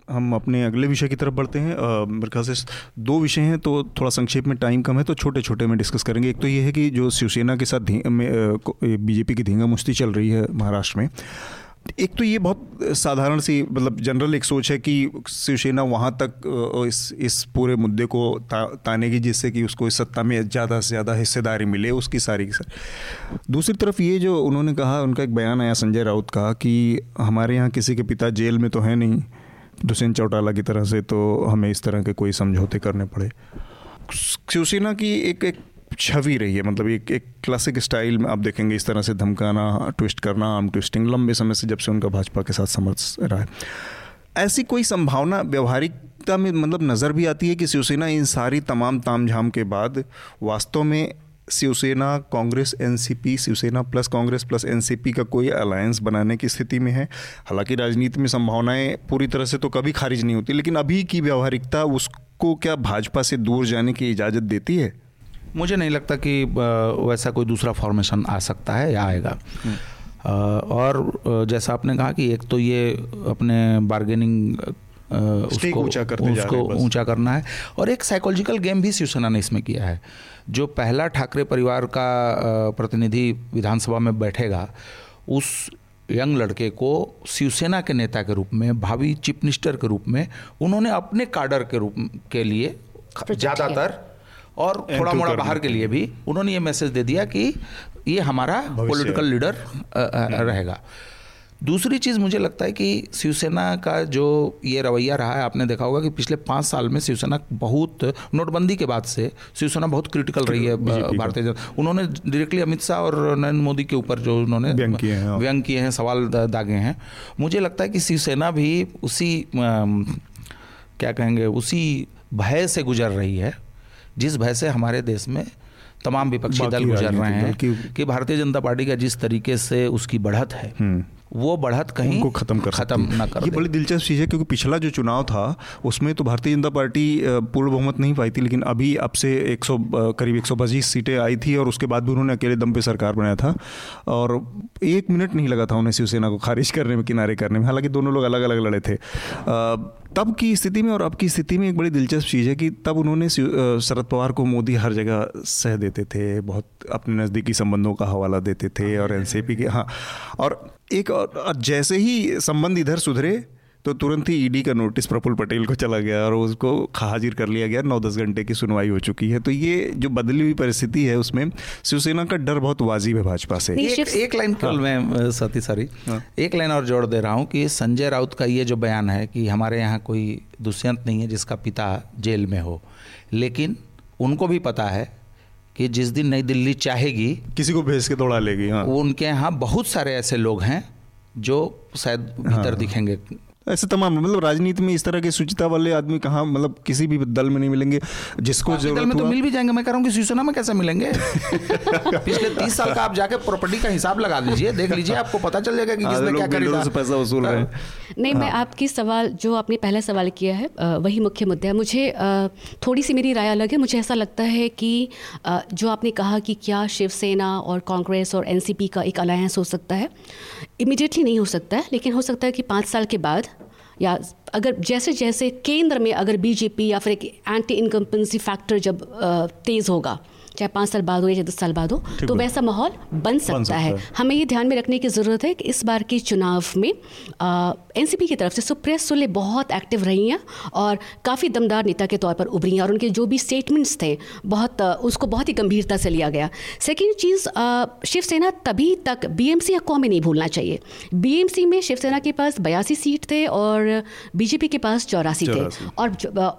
हम अपने अगले विषय की तरफ़ बढ़ते हैं। मेरे ख्याल से दो विषय हैं तो थोड़ा संक्षेप में टाइम कम है तो छोटे छोटे में डिस्कस करेंगे। एक तो ये है कि जो शिवसेना के साथ बीजेपी की धींगा मुश्ती चल रही है महाराष्ट्र में एक तो ये बहुत साधारण सी मतलब जनरल एक सोच है कि शिवसेना वहाँ तक इस इस पूरे मुद्दे को ता, तानेगी जिससे कि उसको इस सत्ता में ज़्यादा से ज़्यादा हिस्सेदारी मिले उसकी सारी की सारी दूसरी तरफ़ ये जो उन्होंने कहा उनका एक बयान आया संजय राउत का कि हमारे यहाँ किसी के पिता जेल में तो है नहीं दुष्यंत चौटाला की तरह से तो हमें इस तरह के कोई समझौते करने पड़े। शिवसेना की एक एक छवि रही है मतलब एक एक क्लासिक स्टाइल में आप देखेंगे इस तरह से धमकाना ट्विस्ट करना आर्म ट्विस्टिंग लंबे समय से जब से उनका भाजपा के साथ समझ रहा है। ऐसी कोई संभावना व्यवहारिकता में मतलब नज़र भी आती है कि शिवसेना इन सारी तमाम तामझाम के बाद वास्तव में Shiv Sena, Congress, NCP, Shiv Sena plus Congress plus NCP का कोई अलायंस बनाने की स्थिति में है? हालाँकि राजनीति में संभावनाएँ पूरी तरह से तो कभी खारिज नहीं होती, लेकिन अभी की व्यवहारिकता उसको क्या भाजपा से दूर जाने की इजाज़त देती है? मुझे नहीं लगता कि वैसा कोई दूसरा फॉर्मेशन आ सकता है या आएगा। और जैसा आपने कहा कि एक तो ये अपने बार्गेनिंग Stake ऊँचा करते उसको हैं ऊँचा करना है। और एक साइकोलॉजिकल गेम भी शिवसेना ने इसमें किया है। जो पहला ठाकरे परिवार का प्रतिनिधि विधानसभा में बैठेगा उस यंग लड़के को शिवसेना के नेता के रूप में भावी चीफ मिनिस्टर के रूप में उन्होंने अपने काडर के रूप के लिए ज़्यादातर और थोड़ा मोड़ा बाहर के लिए भी उन्होंने ये मैसेज दे दिया कि ये हमारा पॉलिटिकल लीडर रहेगा। दूसरी चीज़ मुझे लगता है कि शिवसेना का जो ये रवैया रहा है आपने देखा होगा कि पिछले पाँच साल में शिवसेना बहुत नोटबंदी के बाद से शिवसेना बहुत क्रिटिकल रही है भारतीय जनता। उन्होंने डायरेक्टली अमित शाह और नरेंद्र मोदी के ऊपर जो उन्होंने व्यंग किए हैं, हाँ। व्यंग किए हैं सवाल दागे हैं। मुझे लगता है कि शिवसेना भी उसी क्या कहेंगे उसी भय से गुजर रही है। जिस भय से हमारे देश में तमाम विपक्षी दल गुजर रहे हैं की- भारतीय जनता पार्टी का जिस तरीके से उसकी बढ़त है हम्म। वो बढ़त कहीं को खत्म कर खत्म है। ना कर ये बड़ी दिलचस्प चीज़ है क्योंकि पिछला जो चुनाव था उसमें तो भारतीय जनता पार्टी पूर्ण बहुमत नहीं पाई थी लेकिन अभी अब से 100 अ, करीब 125 सीटें आई थी और उसके बाद भी उन्होंने अकेले दम पे सरकार बनाया था। और एक मिनट नहीं लगा था उन्हें शिवसेना को खारिज करने में किनारे करने में। हालाँकि दोनों लोग अलग अलग लड़े थे। तब की स्थिति में और अब की स्थिति में एक बड़ी दिलचस्प चीज़ है कि तब उन्होंने शरद पवार को मोदी हर जगह सह देते थे बहुत अपने नज़दीकी संबंधों का हवाला देते थे और एनसीपी के हाँ और एक और और जैसे ही संबंध इधर सुधरे तो तुरंत ही ईडी का नोटिस प्रफुल्ल पटेल को चला गया और उसको हाजिर कर लिया गया। नौ दस घंटे की सुनवाई हो चुकी है। तो ये जो बदली हुई परिस्थिति है उसमें शिवसेना का डर बहुत वाजिब है भाजपा से। एक, एक लाइन केवल मैं अ, सती सॉरी। हाँ। एक लाइन और जोड़ दे रहा हूँ कि संजय राउत का ये जो बयान है कि हमारे यहाँ कोई दुष्यंत नहीं है जिसका पिता जेल में हो लेकिन उनको भी पता है कि जिस दिन नई दिल्ली चाहेगी किसी को भेज के दौड़ा लेगी हाँ उनके यहाँ बहुत सारे ऐसे लोग हैं जो शायद भीतर हाँ। दिखेंगे ऐसे तमाम मतलब राजनीति में इस तरह के सुचिता वाले आदमी कहाँ मतलब किसी भी दल में नहीं मिलेंगे जिसको दल ज़रूरत में तो मिल भी जाएँगे मैं कह रहा हूँ कि शिवसेना में कैसे मिलेंगे? पिछले तीस साल का आप जाके प्रॉपर्टी का हिसाब लगा लीजिए देख लीजिए आपको पता चल जाएगा कि किसने क्या खरीदा। पैसा वसूल रहे नहीं मैं आपकी सवाल जो आपने पहला सवाल किया है वही मुख्य मुद्दा है। मुझे थोड़ी सी मेरी राय अलग है। मुझे ऐसा लगता है कि जो आपने कहा कि क्या शिवसेना और कांग्रेस और एनसीपी का एक अलायंस हो सकता है इमिडिएटली नहीं हो सकता है, लेकिन हो सकता है कि पाँच साल के बाद, या अगर जैसे जैसे केंद्र में अगर बीजेपी या फिर एक एंटी इनकम्पेंसी फैक्टर जब तेज़ होगा चाहे पाँच साल बाद हो या दस साल बाद हो तो वैसा माहौल बन सकता, बन सकता है। है। हमें ये ध्यान में रखने की ज़रूरत है कि इस बार के चुनाव में एनसीपी की तरफ़ से सुप्रिया सुले बहुत एक्टिव रही हैं और काफ़ी दमदार नेता के तौर पर उभरी हैं और उनके जो भी स्टेटमेंट्स थे बहुत उसको बहुत ही गंभीरता से लिया गया। सेकेंड चीज़ शिवसेना तभी तक बीएमसी या कौमी नहीं भूलना चाहिए। बीएमसी में शिवसेना के पास बयासी सीट थे और बीजेपी के पास चौरासी थे। और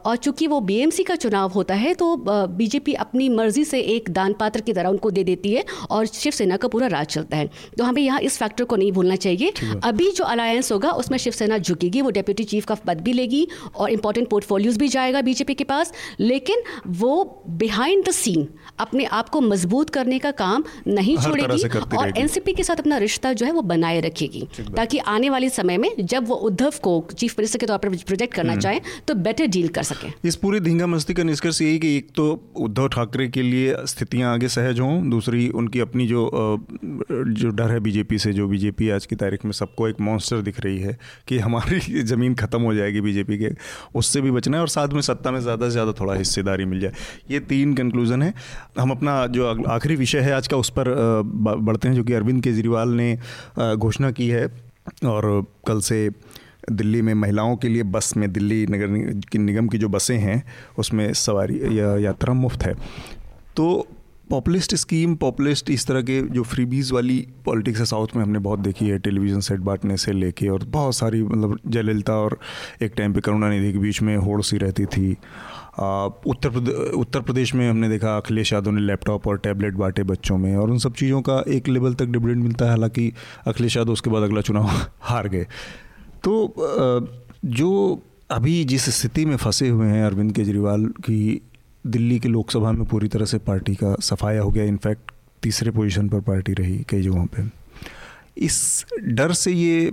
और चूँकि वो बीएमसी का चुनाव होता है तो बीजेपी अपनी मर्ज़ी से एक दान पात्र की तरह उनको दे देती है और शिवसेना का पूरा राज चलता है। तो हमें यहाँ इस फैक्टर को नहीं भूलना चाहिए। अभी जो अलायंस होगा उसमें शिवसेना झुकेगी वो डेप्यूटी चीफ का पद भी लेगी और इंपॉर्टेंट पोर्टफोलियोज भी जाएगा बीजेपी के पास। लेकिन वो बिहाइंड द सीन अपने आप को मज़बूत करने का काम नहीं छोड़ेगी और एनसीपी के साथ अपना रिश्ता जो है वो बनाए रखेगी। ताकि आने वाले समय में जब वो उद्धव को चीफ मिनिस्टर के तौर पर प्रोजेक्ट करना हम्म। चाहें तो बेटर डील कर सकें। इस पूरी धींगा मस्ती का निष्कर्ष यही कि एक तो उद्धव ठाकरे के लिए स्थितियाँ आगे सहज हों, दूसरी उनकी अपनी जो जो डर है बीजेपी से, जो बीजेपी आज की तारीख में सबको एक मॉन्स्टर दिख रही है कि हमारी ज़मीन ख़त्म हो जाएगी बीजेपी के, उससे भी बचना है और साथ में सत्ता में ज़्यादा से ज़्यादा थोड़ा हिस्सेदारी मिल जाए। ये तीन कंक्लूज़न है। हम अपना जो आखिरी विषय है आज का, उस पर बढ़ते हैं, जो कि अरविंद केजरीवाल ने घोषणा की है। और कल से दिल्ली में महिलाओं के लिए बस में दिल्ली नगर की निगम की जो बसें हैं, उसमें सवारी या, यात्रा मुफ़्त है। तो पॉपुलिस्ट स्कीम पॉपुलिस्ट इस तरह के जो फ्रीबीज वाली पॉलिटिक्स है साउथ में हमने बहुत देखी है टेलीविज़न सेट बांटने से लेके और बहुत सारी मतलब जयललिता और एक टाइम पे करुणानिधि के बीच में होड़ सी रहती थी। आ, उत्तर प्रदेश उत्तर प्रदेश में हमने देखा अखिलेश यादव ने लैपटॉप और टैबलेट बांटे बच्चों में और उन सब चीज़ों का एक लेवल तक डिविडेंड मिलता है। हालाँकि अखिलेश यादव उसके बाद अगला चुनाव हार गए। तो जो अभी जिस स्थिति में फंसे हुए हैं अरविंद केजरीवाल की दिल्ली के लोकसभा में पूरी तरह से पार्टी का सफाया हो गया। इनफैक्ट तीसरे पोजीशन पर पार्टी रही कई जगहों पे। इस डर से ये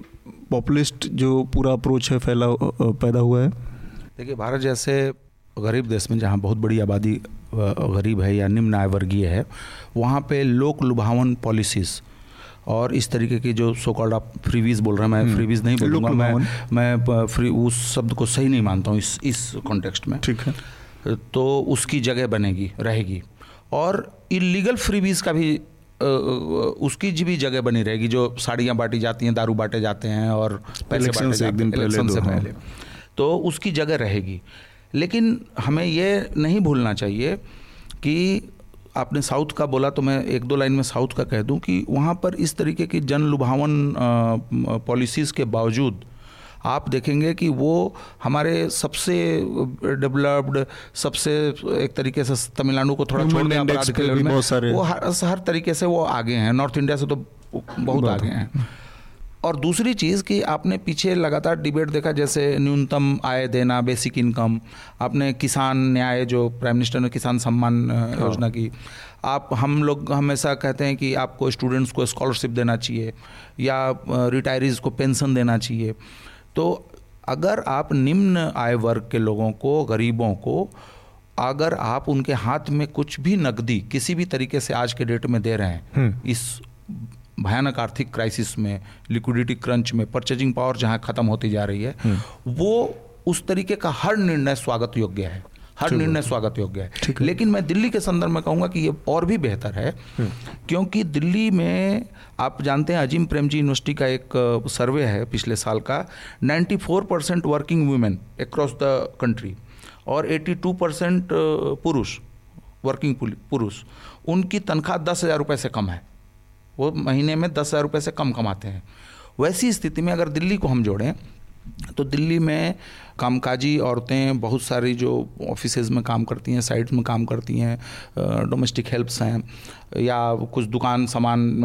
पॉपुलिस्ट जो पूरा अप्रोच है फैला पैदा हुआ है। देखिए भारत जैसे गरीब देश में जहाँ बहुत बड़ी आबादी गरीब है या निम्न आय वर्गीय है वहाँ पे लोक लुभावन पॉलिसीज़ और इस तरीके की जो सो कॉल्ड आप फ्रीवीज बोल रहे हैं मैं फ्रीवीज नहीं बोलूँगा मैं मैं फ्री उस शब्द को सही नहीं मानता हूँ इस इस कॉन्टेक्स्ट में। ठीक है। तो उसकी जगह बनेगी रहेगी। और इलीगल फ्रीबीज का भी उसकी जी भी जगह बनी रहेगी जो साड़ियाँ बांटी जाती हैं दारू बांटे जाते हैं और पैसे बांटे से एक दिन हैं, पहले से हाँ। पहले। तो उसकी जगह रहेगी। लेकिन हमें ये नहीं भूलना चाहिए कि आपने साउथ का बोला तो मैं एक दो लाइन में साउथ का कह दूँ कि वहाँ पर इस तरीके की जन लुभावन पॉलिसीज़ के बावजूद आप देखेंगे कि वो हमारे सबसे डेवलप्ड सबसे एक तरीके से तमिलनाडु को थोड़ा छोड़ दें वो हर हर तरीके से वो आगे हैं। नॉर्थ इंडिया से तो बहुत बहुत आगे हैं। और दूसरी चीज़ कि आपने पीछे लगातार डिबेट देखा जैसे न्यूनतम आय देना बेसिक इनकम आपने किसान न्याय जो प्राइम मिनिस्टर ने किसान सम्मान योजना की। आप हम लोग हमेशा कहते हैं कि आपको स्टूडेंट्स को स्कॉलरशिप देना चाहिए या रिटायरीज को पेंशन देना चाहिए। तो अगर आप निम्न आय वर्ग के लोगों को गरीबों को अगर आप उनके हाथ में कुछ भी नकदी किसी भी तरीके से आज के डेट में दे रहे हैं इस भयानक आर्थिक क्राइसिस में लिक्विडिटी क्रंच में परचेजिंग पावर जहाँ खत्म होती जा रही है वो उस तरीके का हर निर्णय स्वागत योग्य है। हर निर्णय स्वागत योग्य है। लेकिन मैं दिल्ली के संदर्भ में कहूँगा कि ये और भी बेहतर है क्योंकि दिल्ली में आप जानते हैं अजीम प्रेमजी यूनिवर्सिटी का एक सर्वे है पिछले साल का। 94 percent working women across the country और 82 परसेंट पुरुष वर्किंग पुरुष। उनकी तनख्वाह दस हज़ार रुपये से कम है। वो महीने में दस हज़ार रुपये से कम कमाते हैं। वैसी स्थिति में अगर दिल्ली को हम जोड़ें तो दिल्ली में कामकाजी औरतें बहुत सारी जो ऑफ़िस में काम करती हैं साइट्स में काम करती हैं डोमेस्टिक हेल्प्स हैं या कुछ दुकान सामान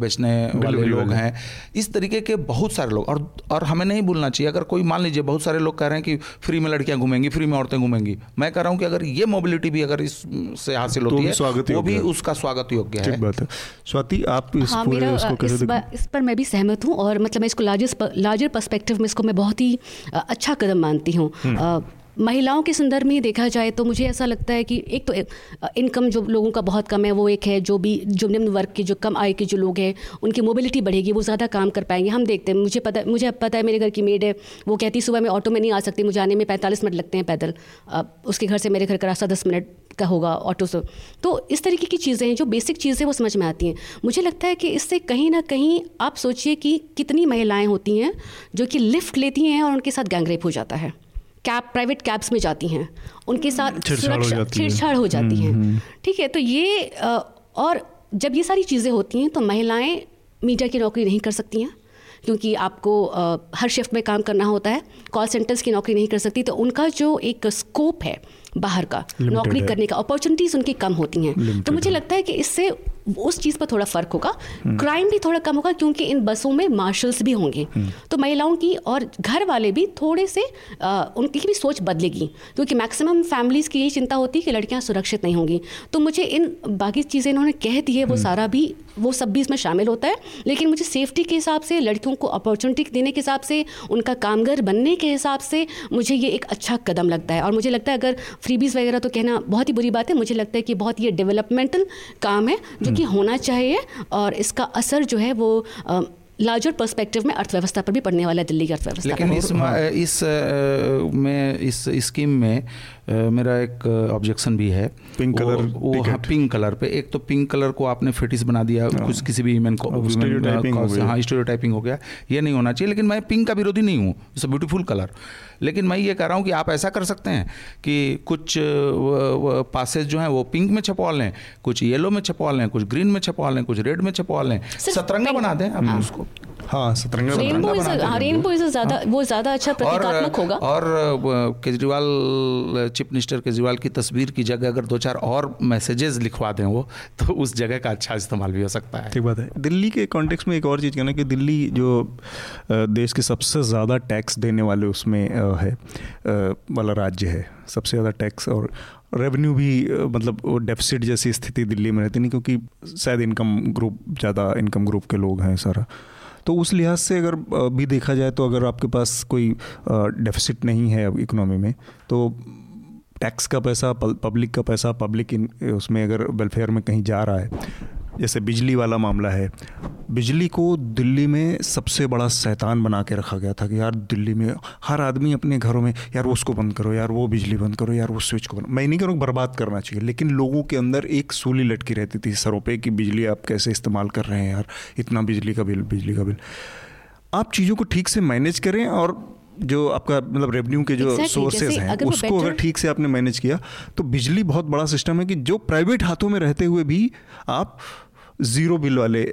बेचने वाले लोग हैं। इस तरीके के बहुत सारे लोग और और हमें नहीं भूलना चाहिए। अगर कोई मान लीजिए बहुत सारे लोग कह रहे हैं कि फ्री में लड़कियाँ घूमेंगी फ्री में औरतें घूमेंगी। मैं कह रहा हूँ कि अगर ये मोबिलिटी भी अगर इससे हासिल होती तो है वो भी उसका स्वागत योग्य है। बात है। स्वाति आप इस हाँ, पूरे उसको इस, इस पर मैं भी सहमत हूँ और मतलब मैं इसको लार्जर लार्जर पर्सपेक्टिव में इसको मैं बहुत ही अच्छा कदम मानती हूँ। हम्म। महिलाओं के संदर्भ में देखा जाए तो मुझे ऐसा लगता है कि एक तो इनकम जो लोगों का बहुत कम है वो एक है जो भी जो निम्न वर्ग के जो कम आय के जो लोग हैं उनकी मोबिलिटी बढ़ेगी वो ज़्यादा काम कर पाएँगे। हम देखते हैं मुझे पता मुझे पता है मेरे घर की मेड है वो कहती सुबह मैं ऑटो में नहीं आ सकती मुझे आने में पैंतालीस मिनट लगते हैं पैदल। उसके घर से मेरे घर का रास्ता दस मिनट का होगा ऑटो से। तो इस तरीके की चीज़ें हैं जो बेसिक चीज़ें वो समझ में आती हैं। मुझे लगता है कि इससे कहीं ना कहीं आप सोचिए कि कितनी महिलाएँ होती हैं जो कि लिफ्ट लेती हैं और उनके साथ गैंगरेप हो जाता है। कैब प्राइवेट कैब्स में जाती हैं। उनके साथ सुरक्षा छेड़छाड़ हो जाती हम्म, हैं। हम्म। ठीक है तो ये और जब ये सारी चीज़ें होती हैं तो महिलाएँ मीडिया की नौकरी नहीं कर सकती हैं। क्योंकि आपको हर शिफ्ट में काम करना होता है कॉल सेंटर्स की नौकरी नहीं कर सकती तो उनका जो एक स्कोप है बाहर का। नौकरी करने का अपॉर्चुनिटीज़ उनकी कम होती हैं। तो मुझे लगता है कि इससे उस चीज़ पर थोड़ा फ़र्क होगा क्राइम। भी थोड़ा कम होगा क्योंकि इन बसों में मार्शल्स भी होंगे। तो महिलाओं की और घर वाले भी थोड़े से आ, उनकी भी सोच बदलेगी क्योंकि मैक्सिमम फैमिलीज़ की यही चिंता होती है कि लड़कियाँ सुरक्षित नहीं होंगी तो मुझे इन बाकी चीज़ें इन्होंने कह दी है वो हम्म। सारा भी वो सब भी इसमें शामिल होता है लेकिन मुझे सेफ्टी के हिसाब से लड़कियों को अपॉर्चुनिटी देने के हिसाब से उनका कामगर बनने के हिसाब से मुझे ये एक अच्छा कदम लगता है और मुझे लगता है अगर फ्रीबीज वगैरह तो कहना बहुत ही बुरी बात है मुझे लगता है कि बहुत ये डेवलपमेंटल काम है जो कि होना चाहिए और इसका असर जो है वो लार्जर पर्सपेक्टिव में अर्थव्यवस्था पर भी पड़ने वाला है दिल्ली की अर्थव्यवस्था लेकिन इस इस में इस स्कीम में मेरा एक ऑब्जेक्शन भी है। पिंक कलर वो हाँ पिंक कलर पे। एक तो पिंक कलर को आपने फिटिस बना दिया हाँ। कुछ किसी भी ह्यूमन को हाँ स्टोरियो हो गया। ये नहीं होना चाहिए लेकिन मैं पिंक का विरोधी नहीं हूँ। इट्स अ ब्यूटीफुल कलर लेकिन मैं ये कह रहा हूँ कि आप ऐसा कर सकते हैं कि कुछ पासेज जो हैं वो पिंक में छपवा लें कुछ येलो में छपवा लें कुछ ग्रीन में छपवा लें कुछ रेड में छपवा लें। सतरंगा बना दें आप हाँ। उसको। हाँ सतरंगा रेनबो इज़ रेनबो इज़ ज़्यादा वो ज़्यादा अच्छा प्रतीकात्मक होगा। और केजरीवाल चीफ मिनिस्टर केजरीवाल की तस्वीर की जगह अगर दो चार और मैसेजेस लिखवा दें वो तो उस जगह का अच्छा इस्तेमाल भी हो सकता है। ठीक बात है। दिल्ली के कॉन्टेक्स्ट में एक और चीज़ कहना कि दिल्ली जो देश के सबसे ज़्यादा टैक्स देने वाले उसमें है वाला राज्य है। सबसे ज़्यादा टैक्स और रेवेन्यू भी मतलब वो डेफिसिट जैसी स्थिति दिल्ली में रहती नहीं क्योंकि शायद इनकम ग्रुप ज़्यादा इनकम ग्रुप के लोग हैं सारा। तो उस लिहाज से अगर भी देखा जाए तो अगर आपके पास कोई डेफिसिट नहीं है इकोनॉमी में तो टैक्स का पैसा पब्लिक का पैसा पब्लिक इन उसमें अगर वेलफेयर में कहीं जा रहा है जैसे बिजली वाला मामला है बिजली को दिल्ली में सबसे बड़ा शैतान बना के रखा गया था कि यार दिल्ली में हर आदमी अपने घरों में यार वो उसको बंद करो यार वो बिजली बंद करो यार वो स्विच को बंद मैं नहीं करूँ बर्बाद करना चाहिए लेकिन लोगों के अंदर एक सूली लटकी रहती थी सरों पे कि बिजली आप कैसे इस्तेमाल कर रहे हैं यार इतना बिजली का बिल बिजली का बिल। आप चीज़ों को ठीक से मैनेज करें और जो आपका मतलब रेवेन्यू के जो सोर्सेज exactly, सोर्सेज हैं उसको अगर ठीक से आपने मैनेज किया तो बिजली बहुत बड़ा सिस्टम है कि जो प्राइवेट हाथों में रहते हुए भी आप ज़ीरो बिल वाले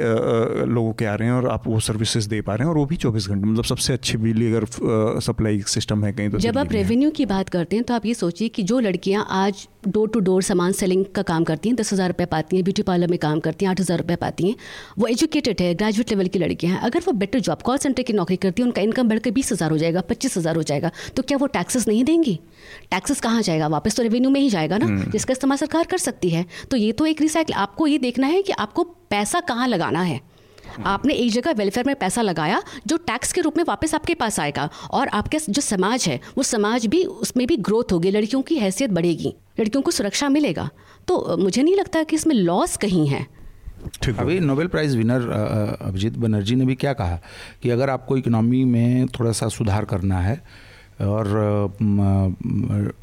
लोगों के आ रहे हैं और आप वो सर्विसेज़ दे पा रहे हैं और वो भी चौबीस घंटे मतलब सबसे अच्छी बिजली अगर सप्लाई सिस्टम है कहीं तो जब आप रेवेन्यू की बात करते हैं तो आप ये सोचिए कि जो लड़कियाँ आज डोर टू डोर सामान सेलिंग का काम करती हैं दस हज़ार रुपये पाती हैं ब्यूटी पार्लर में काम करती हैं आठ हज़ार रुपये पाती हैं वो एजुकेटेड है ग्रेजुएट लेवल की लड़कियाँ हैं अगर वो बेटर जॉब कॉल सेंटर की नौकरी करती हैं उनका इनकम बढ़कर बीस हज़ार हो जाएगा पच्चीस हज़ार हो जाएगा तो क्या वो टैक्सेस नहीं देंगी? टैक्सेस कहाँ जाएगा? वापस तो रेवेन्यू में ही जाएगा ना हम्म। जिसका इस्तेमाल सरकार कर सकती है। तो ये तो एक रिसाइकल आपको ये देखना है कि आपको पैसा कहाँ लगाना है? आपने एक जगह वेलफेयर में पैसा लगाया जो टैक्स के रूप में वापस आपके पास आएगा और आपके जो समाज है वो समाज भी उसमें भी ग्रोथ होगी लड़कियों की हैसियत बढ़ेगी लड़कियों को सुरक्षा मिलेगा। तो मुझे नहीं लगता कि इसमें लॉस कहीं है। ठीक अभी Nobel prize winner Abhijit Banerjee ने भी क्या कहा कि अगर आपको इकोनॉमी में थोड़ा सा सुधार करना है और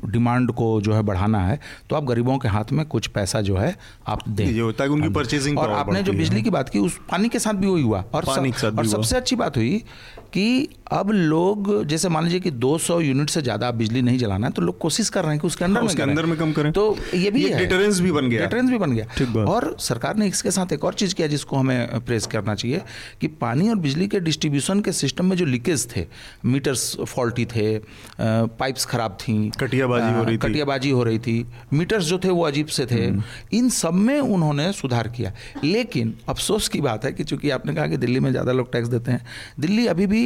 डिमांड को जो है बढ़ाना है तो आप गरीबों के हाथ में कुछ पैसा जो है आप दें। ये होता है उनकी परचेजिंग और आपने जो बिजली की बात की उस पानी के साथ भी वही हुआ। और, पानी सब, और सबसे अच्छी बात हुई कि अब लोग जैसे मान लीजिए कि 200 यूनिट से ज़्यादा बिजली नहीं जलाना है तो लोग कोशिश कर रहे हैं कि उसके अंदर हाँ, उसके अंदर में कम करें। तो ये भी है। डिटरेंस भी बन गया। डिटरेंस भी बन गया। और सरकार ने इसके साथ एक और चीज़ किया जिसको हमें प्रेस करना चाहिए कि पानी और बिजली के डिस्ट्रीब्यूशन के सिस्टम में जो लीकेज थे मीटर्स फॉल्टी थे पाइप्स खराब थी। कटियाबाजी हो रही थी। कटियाबाजी हो रही थी। मीटर्स जो थे वो अजीब से थे। हम्म। इन सब में उन्होंने सुधार किया। लेकिन अफसोस की बात है कि चूँकि आपने कहा कि दिल्ली में ज़्यादा लोग टैक्स देते हैं दिल्ली अभी भी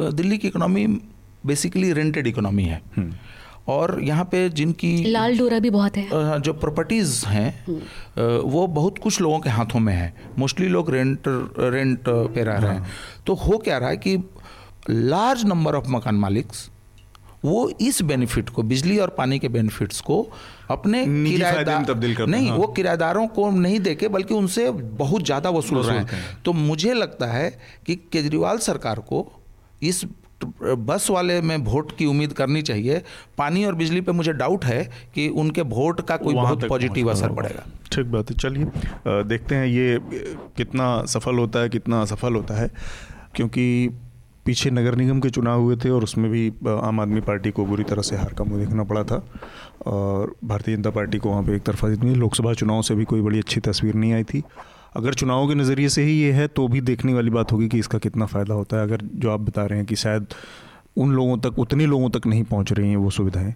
दिल्ली की इकोनॉमी बेसिकली रेंटेड इकोनॉमी है। हम्म। और यहाँ पे जिनकी लाल डोरा भी बहुत है। जो प्रॉपर्टीज़ हैं हम्म। वो बहुत कुछ लोगों के हाथों में है। मोस्टली लोग रेंट रेंट पे रह रहे हैं। हाँ। तो हो क्या रहा है कि लार्ज नंबर ऑफ़ मकान मालिक्स वो इस बेनिफिट को बिजली और पानी के बेनिफिट्स को अपने किराएदार तब्दील कर नहीं हाँ। वो किराएदारों को नहीं देके बल्कि उनसे बहुत ज़्यादा वसूल रहे हैं। तो मुझे लगता है कि केजरीवाल सरकार को इस बस वाले में वोट की उम्मीद करनी चाहिए। पानी और बिजली पे मुझे डाउट है कि उनके वोट का कोई बहुत पॉजिटिव असर पड़ेगा। ठीक बात है चलिए देखते हैं ये कितना सफल होता है कितना असफल होता है क्योंकि पीछे नगर निगम के चुनाव हुए थे और उसमें भी आम आदमी पार्टी को बुरी तरह से हार का मुँह देखना पड़ा था। और भारतीय जनता पार्टी को वहाँ पे एक तरफा जितनी लोकसभा चुनाव से भी कोई बड़ी अच्छी तस्वीर नहीं आई थी। अगर चुनावों के नज़रिए से ही ये है तो भी देखने वाली बात होगी कि इसका कितना फ़ायदा होता है। अगर जो आप बता रहे हैं कि शायद उन लोगों तक, उतने लोगों तक नहीं पहुँच रही हैं वो सुविधाएँ।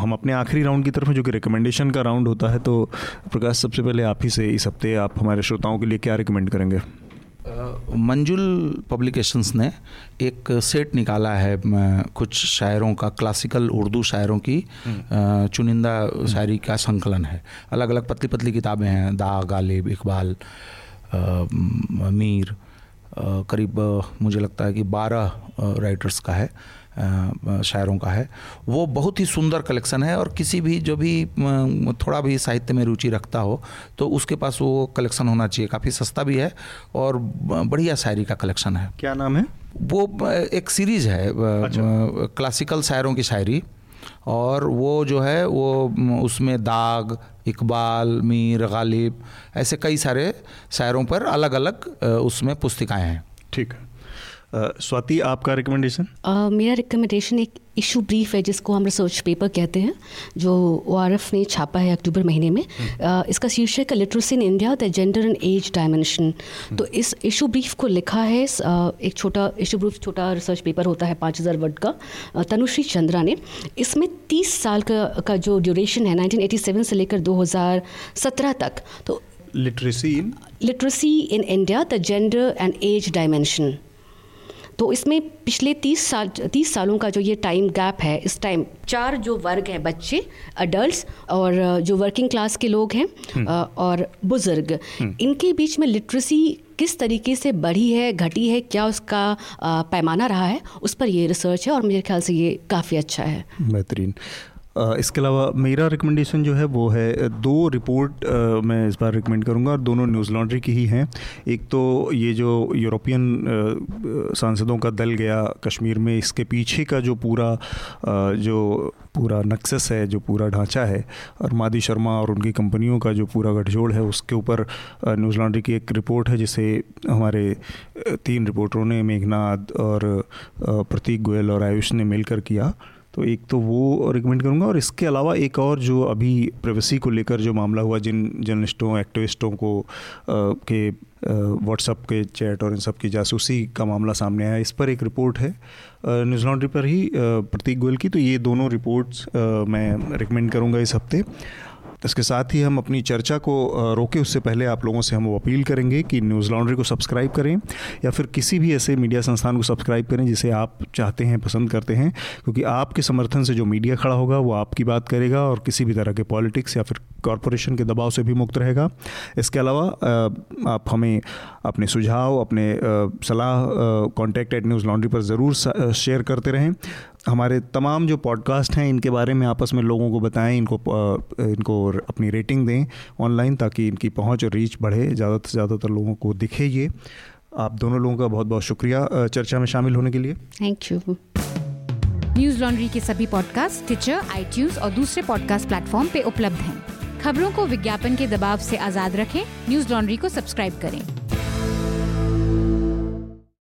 हम अपने आखिरी राउंड की तरफ़ जो कि रिकमेंडेशन का राउंड होता है तो प्रकाश, सबसे पहले आप ही से इस हफ़्ते आप हमारे श्रोताओं के लिए क्या रिकमेंड करेंगे? मंजुल पब्लिकेशंस ने एक सेट निकाला है कुछ शायरों का क्लासिकल उर्दू शायरों की हम्म। चुनिंदा शायरी का संकलन है अलग अलग पतली पतली किताबें हैं दा गालिब इकबाल मीर करीब मुझे लगता है कि बारह राइटर्स का है शायरों का है। वो बहुत ही सुंदर कलेक्शन है और किसी भी जो भी थोड़ा भी साहित्य में रुचि रखता हो तो उसके पास वो कलेक्शन होना चाहिए। काफ़ी सस्ता भी है और बढ़िया शायरी का कलेक्शन है। क्या नाम है? वो एक सीरीज़ है अच्छा। क्लासिकल शायरों की शायरी और वो जो है वो उसमें दाग इकबाल मीर गालिब ऐसे कई सारे शायरों पर अलग अलग उसमें पुस्तिकाएँ हैं। ठीक है। स्वाति आपका रिकमेंडेशन मेरा रिकमेंडेशन एक इशू ब्रीफ है जिसको हम रिसर्च पेपर कहते हैं जो ओआरएफ ने छापा है अक्टूबर महीने में। uh, इसका शीर्षक है literacy in India the gender and age dimension तो इस इशू ब्रीफ को लिखा है uh, एक छोटा इशू ब्रीफ छोटा रिसर्च पेपर होता है पाँच हज़ार वर्ड का uh, तनुश्री चंद्रा ने। इसमें तीस साल का का जो ड्यूरेशन है 1987 से लेकर 2017 तक तो literacy in literacy in India the gender and age dimension तो इसमें पिछले तीस साल तीस सालों का जो ये टाइम गैप है इस टाइम चार जो वर्ग हैं बच्चे अडल्ट और जो वर्किंग क्लास के लोग हैं हम्म। और बुज़ुर्ग हम्म। इनके बीच में लिटरेसी किस तरीके से बढ़ी है घटी है क्या उसका पैमाना रहा है उस पर ये रिसर्च है और मेरे ख्याल से ये काफ़ी अच्छा है बेहतरीन इसके अलावा मेरा रिकमेंडेशन जो है, वो है, दो रिपोर्ट मैं इस बार रिकमेंड करूँगा और दोनों न्यूज़ लॉन्ड्री की ही हैं। एक तो ये जो यूरोपियन सांसदों का दल गया कश्मीर में, इसके पीछे का जो पूरा जो पूरा नक्सस है, जो पूरा ढांचा है और मादी शर्मा और उनकी कंपनियों का जो पूरा गठजोड़ है, उसके ऊपर न्यूज़ लॉन्ड्री की एक रिपोर्ट है, जिसे हमारे तीन रिपोर्टरों ने मेघनाथ और प्रतीक गोयल और आयुष ने मिलकर किया। तो एक तो वो रिकमेंड करूँगा और इसके अलावा एक और जो अभी प्राइवेसी को लेकर जो मामला हुआ जिन जर्नलिस्टों एक्टिविस्टों को आ, के व्हाट्सअप के चैट और इन सब की जासूसी का मामला सामने आया इस पर एक रिपोर्ट है। न्यूज़ लॉन्ड्री पर ही प्रतीक गोयल की तो ये दोनों रिपोर्ट्स मैं रिकमेंड करूँगा इस हफ़्ते। इसके साथ ही हम अपनी चर्चा को रोके उससे पहले आप लोगों से हम अपील करेंगे कि न्यूज़ लॉन्ड्री को सब्सक्राइब करें या फिर किसी भी ऐसे मीडिया संस्थान को सब्सक्राइब करें जिसे आप चाहते हैं, पसंद करते हैं, क्योंकि आपके समर्थन से जो मीडिया खड़ा होगा वो आपकी बात करेगा और किसी भी तरह के पॉलिटिक्स या फिर कॉरपोरेशन के दबाव से भी मुक्त रहेगा। इसके अलावा आप हमें अपने सुझाव, अपने सलाह कॉन्टैक्ट एट न्यूज़ लॉन्ड्री पर ज़रूर शेयर करते रहें। हमारे तमाम जो पॉडकास्ट हैं, इनके बारे में आपस में लोगों को बताएँ, इनको इनको अपनी रेटिंग दें ऑनलाइन ताकि इनकी पहुँच और रीच बढ़े, ज़्यादा से ज़्यादातर लोगों को दिखे ये। आप दोनों लोगों का बहुत बहुत शुक्रिया चर्चा में शामिल होने के लिए। थैंक यू न्यूज़ लॉन्ड्री के सभी पॉडकास्ट ट्विटर आई और दूसरे पॉडकास्ट प्लेटफॉर्म पे उपलब्ध हैं। खबरों को विज्ञापन के दबाव से आज़ाद रखें। न्यूज़ लॉन्ड्री को सब्सक्राइब करें।